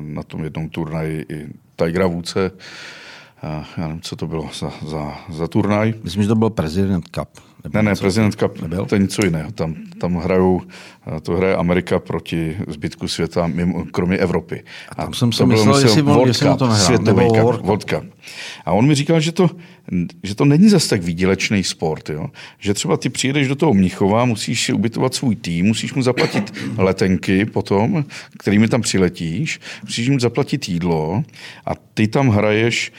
na tom jednom turnaji i Tigera Vůce. Uh, já nevím, co to bylo za, za, za turnaj. Myslím, že to byl President Cup. Ne, ne, President Cup, nebyl? to je něco jiného. Tam, tam hrajou, to hraje Amerika proti zbytku světa, mimo, kromě Evropy. A tam a jsem si myslel, jestli, on, jestli to nehrál, světový World Cup. A on mi říkal, že to, že to není zase tak výdělečný sport. Jo? Že třeba ty přijedeš do toho Mnichova, musíš si ubytovat svůj tým, musíš mu zaplatit letenky potom, kterými tam přiletíš, musíš mu zaplatit jídlo a ty tam hraješ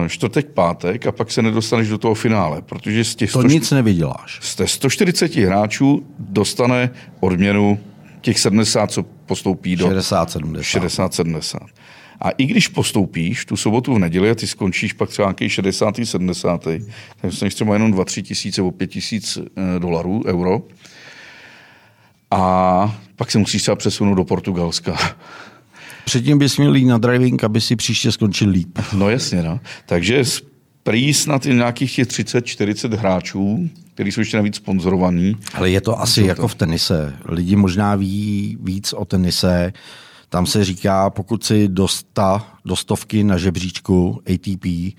uh, čtvrtek, pátek a pak se nedostaneš do toho finále, protože z těch to 100, nic nevyděláš. Z 140 hráčů dostane odměnu těch 70, co postoupí do 60-70. 60-70. A i když postoupíš tu sobotu v neděli a ty skončíš pak třeba nějaký 60. 70. tak dostaneš třeba jenom 2-3 tisíce nebo 5 tisíc eh, dolarů, euro. A pak se musíš třeba přesunout do Portugalska. Předtím bys měl jít na driving, aby si příště skončil líp. No jasně, no. Takže prý snad i nějakých těch 30-40 hráčů, kteří jsou ještě navíc sponzorovaní. Ale je to asi jako v tenise. Lidi možná ví víc o tenise. Tam se říká, pokud si do, sta, do stovky na žebříčku ATP,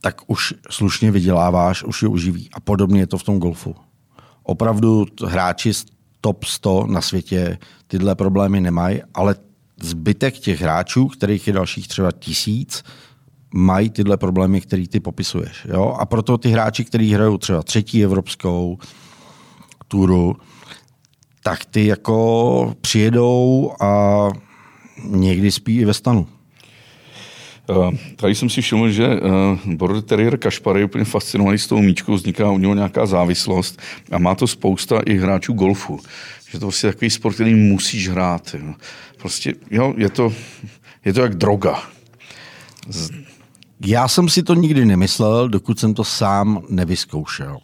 tak už slušně vyděláváš, už je uživí. A podobně je to v tom golfu. Opravdu hráči z top 100 na světě tyhle problémy nemají, ale zbytek těch hráčů, kterých je dalších třeba tisíc, mají tyhle problémy, které ty popisuješ. Jo? A proto ty hráči, kteří hrajou třeba třetí evropskou turu, tak ty jako přijedou a někdy spí i ve stanu. Uh, tady jsem si všiml, že uh, Border Terrier Kašpar je úplně fascinovaný s tou míčkou, vzniká u něho nějaká závislost a má to spousta i hráčů golfu. Že to prostě takový sport, který musíš hrát. Jo. Prostě, jo, je to, je to jak droga. Z... Já jsem si to nikdy nemyslel, dokud jsem to sám nevyzkoušel.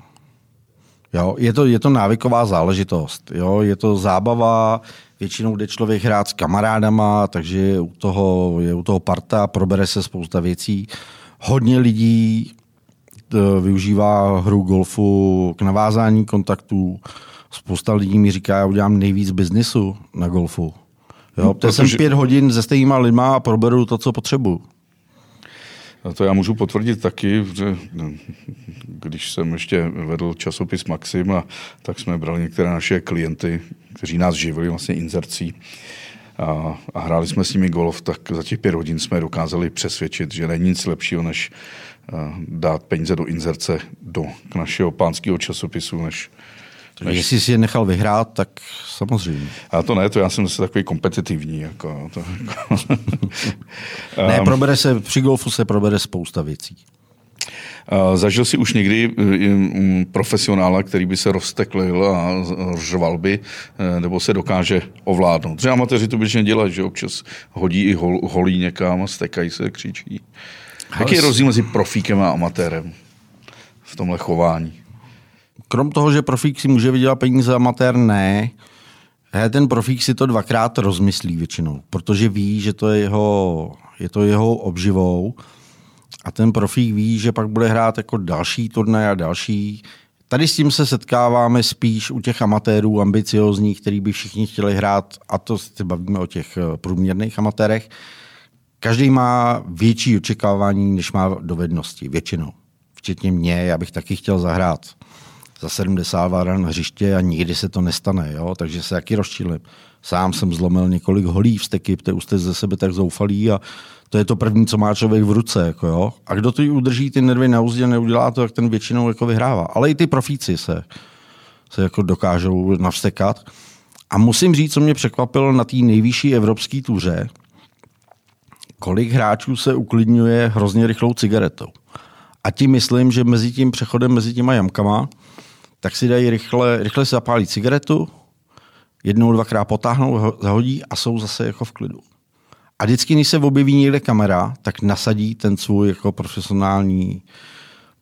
Jo, je, to, je to návyková záležitost. Jo, je to zábava, většinou jde člověk hrát s kamarádama, takže je u toho, je u toho parta, probere se spousta věcí. Hodně lidí využívá hru golfu k navázání kontaktů. Spousta lidí mi říká, já udělám nejvíc biznisu na golfu. Jo, no, protože... jsem pět hodin se stejnýma lidma a proberu to, co potřebuju. To já můžu potvrdit taky, že no, když jsem ještě vedl časopis Maxim, a tak jsme brali některé naše klienty, kteří nás živili vlastně inzercí a, a hráli jsme s nimi golf, tak za těch pět hodin jsme dokázali přesvědčit, že není nic lepšího, než dát peníze do inzerce do k našeho pánského časopisu, než než... Jestli si je nechal vyhrát, tak samozřejmě. A to ne, to já jsem zase takový kompetitivní. Jako, to, jako. ne, probere se, při golfu se probere spousta věcí. Zažil si už někdy e, mm, profesionála, který by se rozteklil a řval by, e, nebo se dokáže ovládnout? Třeba amatéři to běžně dělají, že občas hodí i hol, holí někam a stekají se, křičí. Jaký je rozdíl mezi profíkem a amatérem v tomhle chování? Krom toho, že profík si může vydělat peníze, amatér ne, ten profík si to dvakrát rozmyslí většinou, protože ví, že to je jeho, je to jeho obživou a ten profík ví, že pak bude hrát jako další turnaj a další, Tady s tím se setkáváme spíš u těch amatérů ambiciozních, který by všichni chtěli hrát, a to se bavíme o těch eh, průměrných amatérech. Každý má větší očekávání, než má dovednosti, většinou. Včetně mě, já bych taky chtěl zahrát za 70 váran na hřiště a nikdy se to nestane, jo? takže se jaký rozčílim. Sám jsem zlomil několik holí vsteky, protože už jste ze sebe tak zoufalí a to je to první, co má člověk v ruce. Jako jo? A kdo to udrží ty nervy na úzdě, neudělá to, jak ten většinou jako vyhrává. Ale i ty profíci se, se jako dokážou navstekat. A musím říct, co mě překvapilo na té nejvyšší evropské tuře, kolik hráčů se uklidňuje hrozně rychlou cigaretou. A tím myslím, že mezi tím přechodem mezi těma jamkama, tak si dají rychle, rychle si zapálí cigaretu, jednou, dvakrát potáhnou, zahodí a jsou zase jako v klidu. A vždycky, když se objeví někde kamera, tak nasadí ten svůj jako profesionální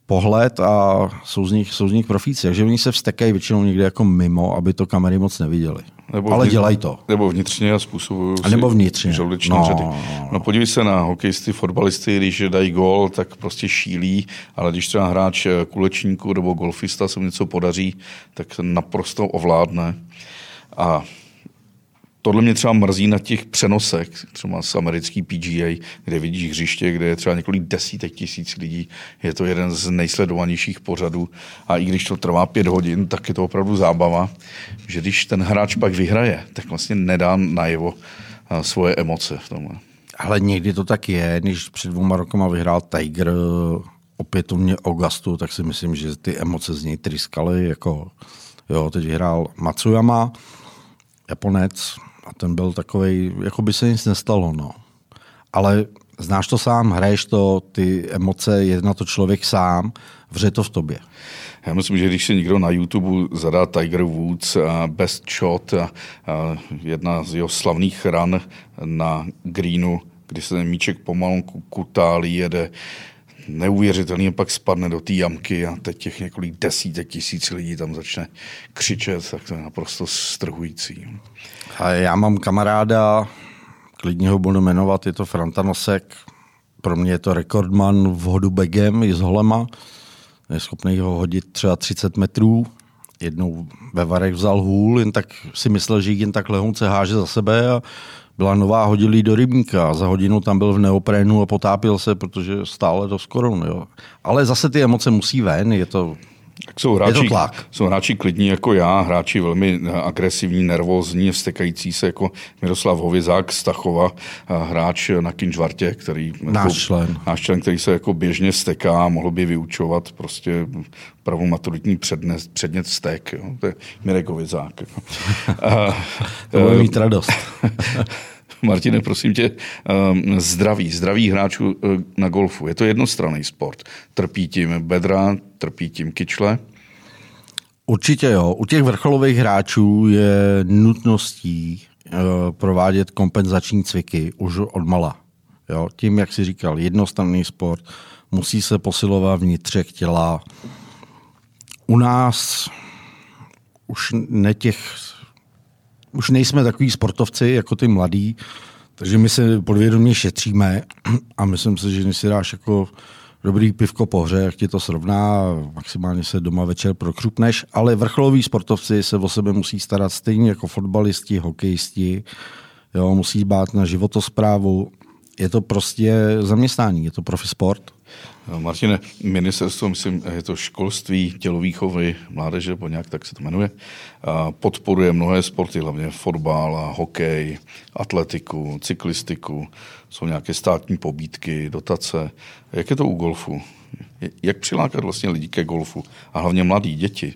pohled a jsou z nich, jsou z nich profíci. Takže oni se vstekají většinou někde jako mimo, aby to kamery moc neviděli. Nebo Ale dělají to. Nebo vnitřně a způsobují a nebo vnitřně. žaludeční no, řady. No, no. no podívej se na hokejisty, fotbalisty, když dají gol, tak prostě šílí, ale když třeba hráč kulečníku nebo golfista se mu něco podaří, tak naprosto ovládne. A tohle mě třeba mrzí na těch přenosech, třeba z americký PGA, kde vidíš hřiště, kde je třeba několik desítek tisíc lidí. Je to jeden z nejsledovanějších pořadů. A i když to trvá pět hodin, tak je to opravdu zábava, že když ten hráč pak vyhraje, tak vlastně nedá najevo svoje emoce v tomhle. Ale někdy to tak je, když před dvěma rokama vyhrál Tiger opětovně Augustu, tak si myslím, že ty emoce z něj tryskaly. Jako, jo, teď vyhrál Matsuyama, Japonec, a ten byl takový, jako by se nic nestalo. No. Ale znáš to sám, hraješ to, ty emoce, je na to člověk sám, vře to v tobě. Já myslím, že když si někdo na YouTube zadá Tiger Woods Best Shot a jedna z jeho slavných ran na greenu, kdy se ten míček pomalu kutálí, jede neuvěřitelný, a pak spadne do té jamky a teď těch několik desítek tisíc lidí tam začne křičet, tak to je naprosto strhující. A já mám kamaráda, klidně ho budu jmenovat, je to Franta Nosek, pro mě je to rekordman v hodu begem, je z holema, je schopný ho hodit třeba 30 metrů, jednou ve Varech vzal hůl, jen tak si myslel, že jen tak lehonce háže za sebe a byla nová, hodilí do rybníka za hodinu tam byl v neoprénu a potápil se, protože stále to skoro. Jo. Ale zase ty emoce musí ven, je to tak jsou hráči, je to tlak. jsou hráči klidní jako já, hráči velmi agresivní, nervózní, vstekající se jako Miroslav Hovězák Stachova, hráč na Kinžvartě, který náš jako, člen. náš člen, který se jako běžně steká, mohl by vyučovat prostě pravou maturitní přednes, předmět stek. Jo. To je Mirek Hovězák. Jako. to bude mít radost. Martine, prosím tě, ehm, zdraví, zdraví hráčů eh, na golfu. Je to jednostranný sport. Trpí tím bedra, trpí tím kyčle? Určitě jo. U těch vrcholových hráčů je nutností eh, provádět kompenzační cviky už od mala. Jo, tím, jak si říkal, jednostranný sport, musí se posilovat vnitřek těla. U nás už ne těch už nejsme takový sportovci jako ty mladí, takže my se podvědomě šetříme a myslím si, že když si dáš jako dobrý pivko po hře, jak ti to srovná, maximálně se doma večer prokřupneš, ale vrcholoví sportovci se o sebe musí starat stejně jako fotbalisti, hokejisti, jo, musí bát na životosprávu. Je to prostě zaměstnání, je to profi sport Martine, ministerstvo, myslím, je to školství, tělovýchovy, mládeže, po nějak tak se to jmenuje, podporuje mnohé sporty, hlavně fotbal, hokej, atletiku, cyklistiku, jsou nějaké státní pobídky, dotace. Jak je to u golfu? Jak přilákat vlastně lidi ke golfu? A hlavně mladí děti?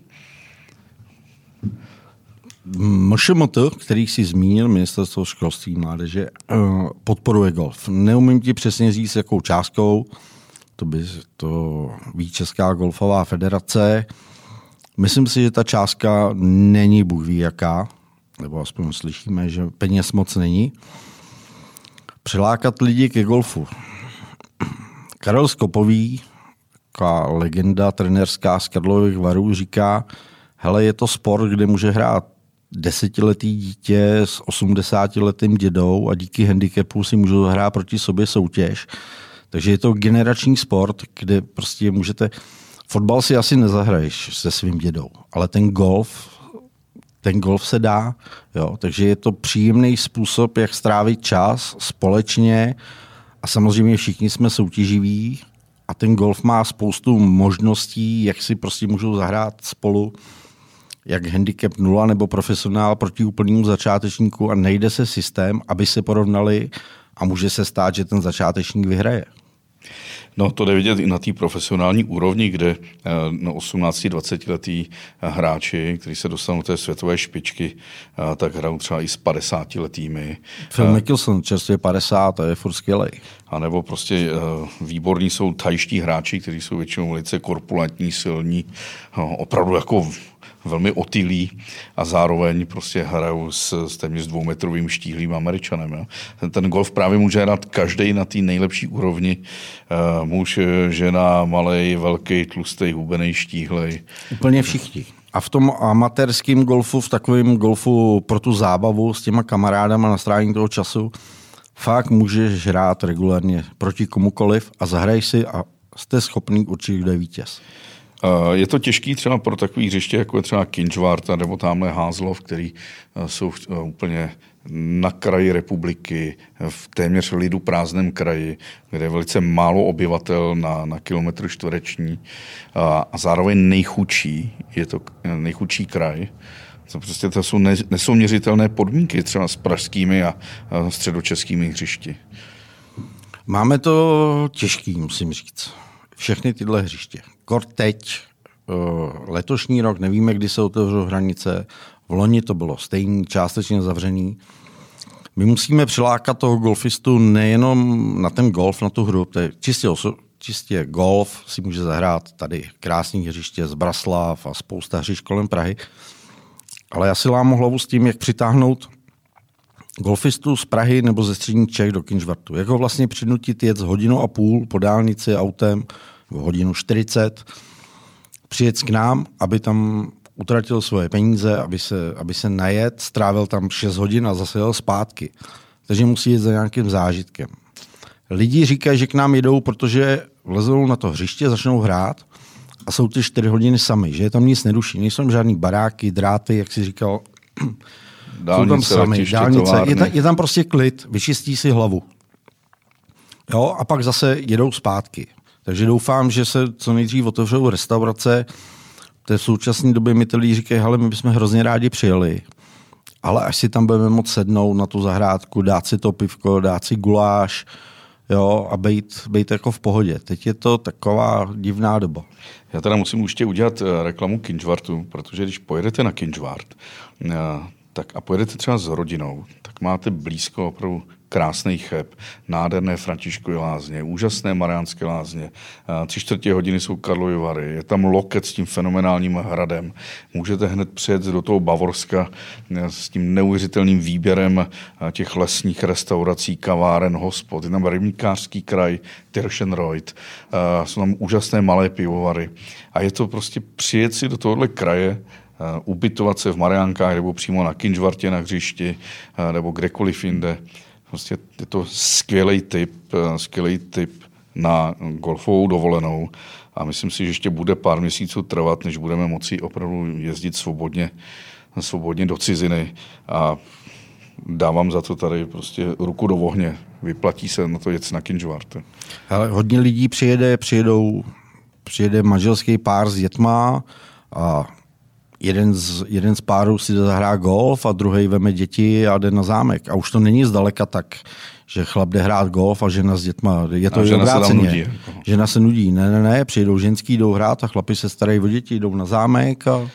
MŠMT, který si zmínil, Ministerstvo školství mládeže, eh, podporuje golf. Neumím ti přesně říct, jakou částkou, to by to ví Česká golfová federace. Myslím si, že ta částka není bůh ví jaká, nebo aspoň slyšíme, že peněz moc není. Přilákat lidi ke golfu. Karel Skopový, taková legenda trenerská z Karlových varů, říká, hele, je to sport, kde může hrát desetiletý dítě s 80-letým dědou a díky handicapu si můžou hrát proti sobě soutěž. Takže je to generační sport, kde prostě můžete Fotbal si asi nezahraješ se svým dědou, ale ten golf, ten golf se dá, jo? takže je to příjemný způsob, jak strávit čas společně a samozřejmě všichni jsme soutěživí a ten golf má spoustu možností, jak si prostě můžou zahrát spolu jak handicap 0 nebo profesionál proti úplnému začátečníku a nejde se systém, aby se porovnali a může se stát, že ten začátečník vyhraje. No to jde vidět i na té profesionální úrovni, kde eh, na 18-20 letý hráči, kteří se dostanou do té světové špičky, eh, tak hrajou třeba i s 50 letými. Phil eh, Mickelson čerstvě 50 a je furt skvělej. A nebo prostě výborní jsou tajští hráči, kteří jsou většinou velice korpulentní, silní, opravdu jako velmi otylí a zároveň prostě hrajou s, s téměř dvoumetrovým štíhlým američanem. Jo. Ten, ten golf právě může hrát každý na té nejlepší úrovni. Uh, muž, žena, malej, velký, tlustý, hubený, štíhlej. Úplně všichni. A v tom amatérském golfu, v takovém golfu pro tu zábavu s těma kamarádama na strávení toho času, fakt můžeš hrát regulárně proti komukoliv a zahraj si a jste schopný určit, kdo je vítěz. Je to těžký třeba pro takový hřiště, jako je třeba Kinčvarta nebo tamhle Házlov, který eh, jsou eh, úplně na kraji republiky, v téměř lidu prázdném kraji, kde je velice málo obyvatel na, na kilometr čtvereční a, a zároveň nejchudší, je to nejchudší kraj. To prostě to jsou ne, nesouměřitelné podmínky třeba s pražskými a, a středočeskými hřišti. Máme to těžký, musím říct. Všechny tyhle hřiště kor teď, eh, letošní rok, nevíme, kdy se otevřou hranice, v loni to bylo stejný, částečně zavřený. My musíme přilákat toho golfistu nejenom na ten golf, na tu hru, to je čistě, oso- čistě golf si může zahrát tady krásný hřiště z Braslav a spousta hřišť kolem Prahy. Ale já si lámu hlavu s tím, jak přitáhnout golfistu z Prahy nebo ze střední Čech do Kinžvartu. Jak ho vlastně přinutit jet hodinu a půl po dálnici autem hodinu 40, přijet k nám, aby tam utratil svoje peníze, aby se, aby se najet, strávil tam 6 hodin a zase jel zpátky. Takže musí jít za nějakým zážitkem. Lidi říkají, že k nám jedou, protože vlezou na to hřiště, začnou hrát a jsou ty 4 hodiny sami, že je tam nic neduší. Nejsou žádný baráky, dráty, jak si říkal. Dálnice, jsou tam sami, dálnice. Je, ta, je tam prostě klid, vyčistí si hlavu. Jo, a pak zase jedou zpátky. Takže doufám, že se co nejdřív otevřou restaurace. V té současné době mi ty lidi říkají, ale my bychom hrozně rádi přijeli. Ale až si tam budeme moct sednout na tu zahrádku, dát si to pivko, dát si guláš, jo, a být, být jako v pohodě. Teď je to taková divná doba. Já teda musím ještě udělat eh, reklamu Kinžvartu, protože když pojedete na Kinžvart, eh, tak a pojedete třeba s rodinou, tak máte blízko opravdu krásný cheb, nádherné Františkové lázně, úžasné Mariánské lázně, tři čtvrtě hodiny jsou Karlovy Vary, je tam loket s tím fenomenálním hradem, můžete hned přijet do toho Bavorska e, s tím neuvěřitelným výběrem e, těch lesních restaurací, kaváren, hospod, je tam rybníkářský kraj, Tirschenreuth, e, jsou tam úžasné malé pivovary. A je to prostě přijet si do tohohle kraje, ubytovat se v Mariánkách nebo přímo na Kinžvartě na hřišti nebo kdekoliv jinde. Prostě je to skvělý typ, eh, skvělý typ na golfovou dovolenou a myslím si, že ještě bude pár měsíců trvat, než budeme moci opravdu jezdit svobodně, svobodně do ciziny a dávám za to tady prostě ruku do ohně. Vyplatí se na to jet na Kinžvart. Ale hodně lidí přijede, přijedou, přijede manželský pár s dětma a jeden z, jeden z párů si zahrá golf a druhý veme děti a jde na zámek. A už to není zdaleka tak, že chlap jde hrát golf a žena s dětma. Je to žena se nudí. Jako. Žena se nudí. Ne, ne, ne, přijdou ženský, jdou hrát a chlapi se starají o děti, jdou na zámek a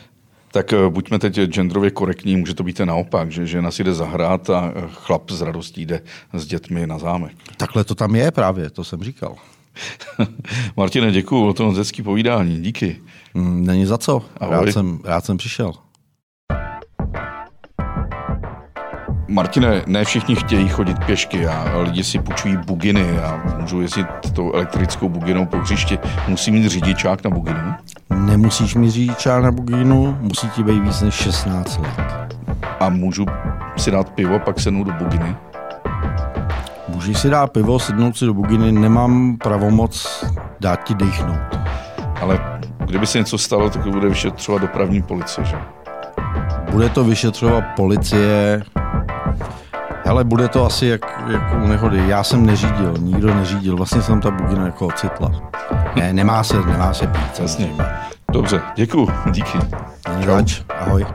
tak eh, buďme teď genderově korektní, může to být naopak, že žena si jde zahrát a eh, chlap z radostí jde s dětmi na zámek. Takhle to tam je právě, to jsem říkal. Martine, děkuji, o tom hezký povídání, díky. Mm, není za co, rád jsem, rád jsem přišel. Martine, ne všichni chtějí chodit pěšky a lidi si půjčují buginy a můžou jezdit tou elektrickou buginou po hřišti. Musí mít řidičák na buginu? Nemusíš mít řidičák na buginu, musí ti být víc než 16 let. A můžu si dát pivo, pak sednout do buginy? Můžeš si dát pivo, sednout si do buginy, nemám pravomoc dát ti dechnout. Ale Kdyby se něco stalo, tak to bude vyšetřovat dopravní policie, že? Bude to vyšetřovat policie, Hele, bude to asi jak, jak u nehody. Já jsem neřídil, nikdo neřídil. Vlastně jsem ta bugina jako ocitla. Ne, nemá se, nemá se pít. Jasně. Dobře, děkuji, díky. Čau. Ahoj.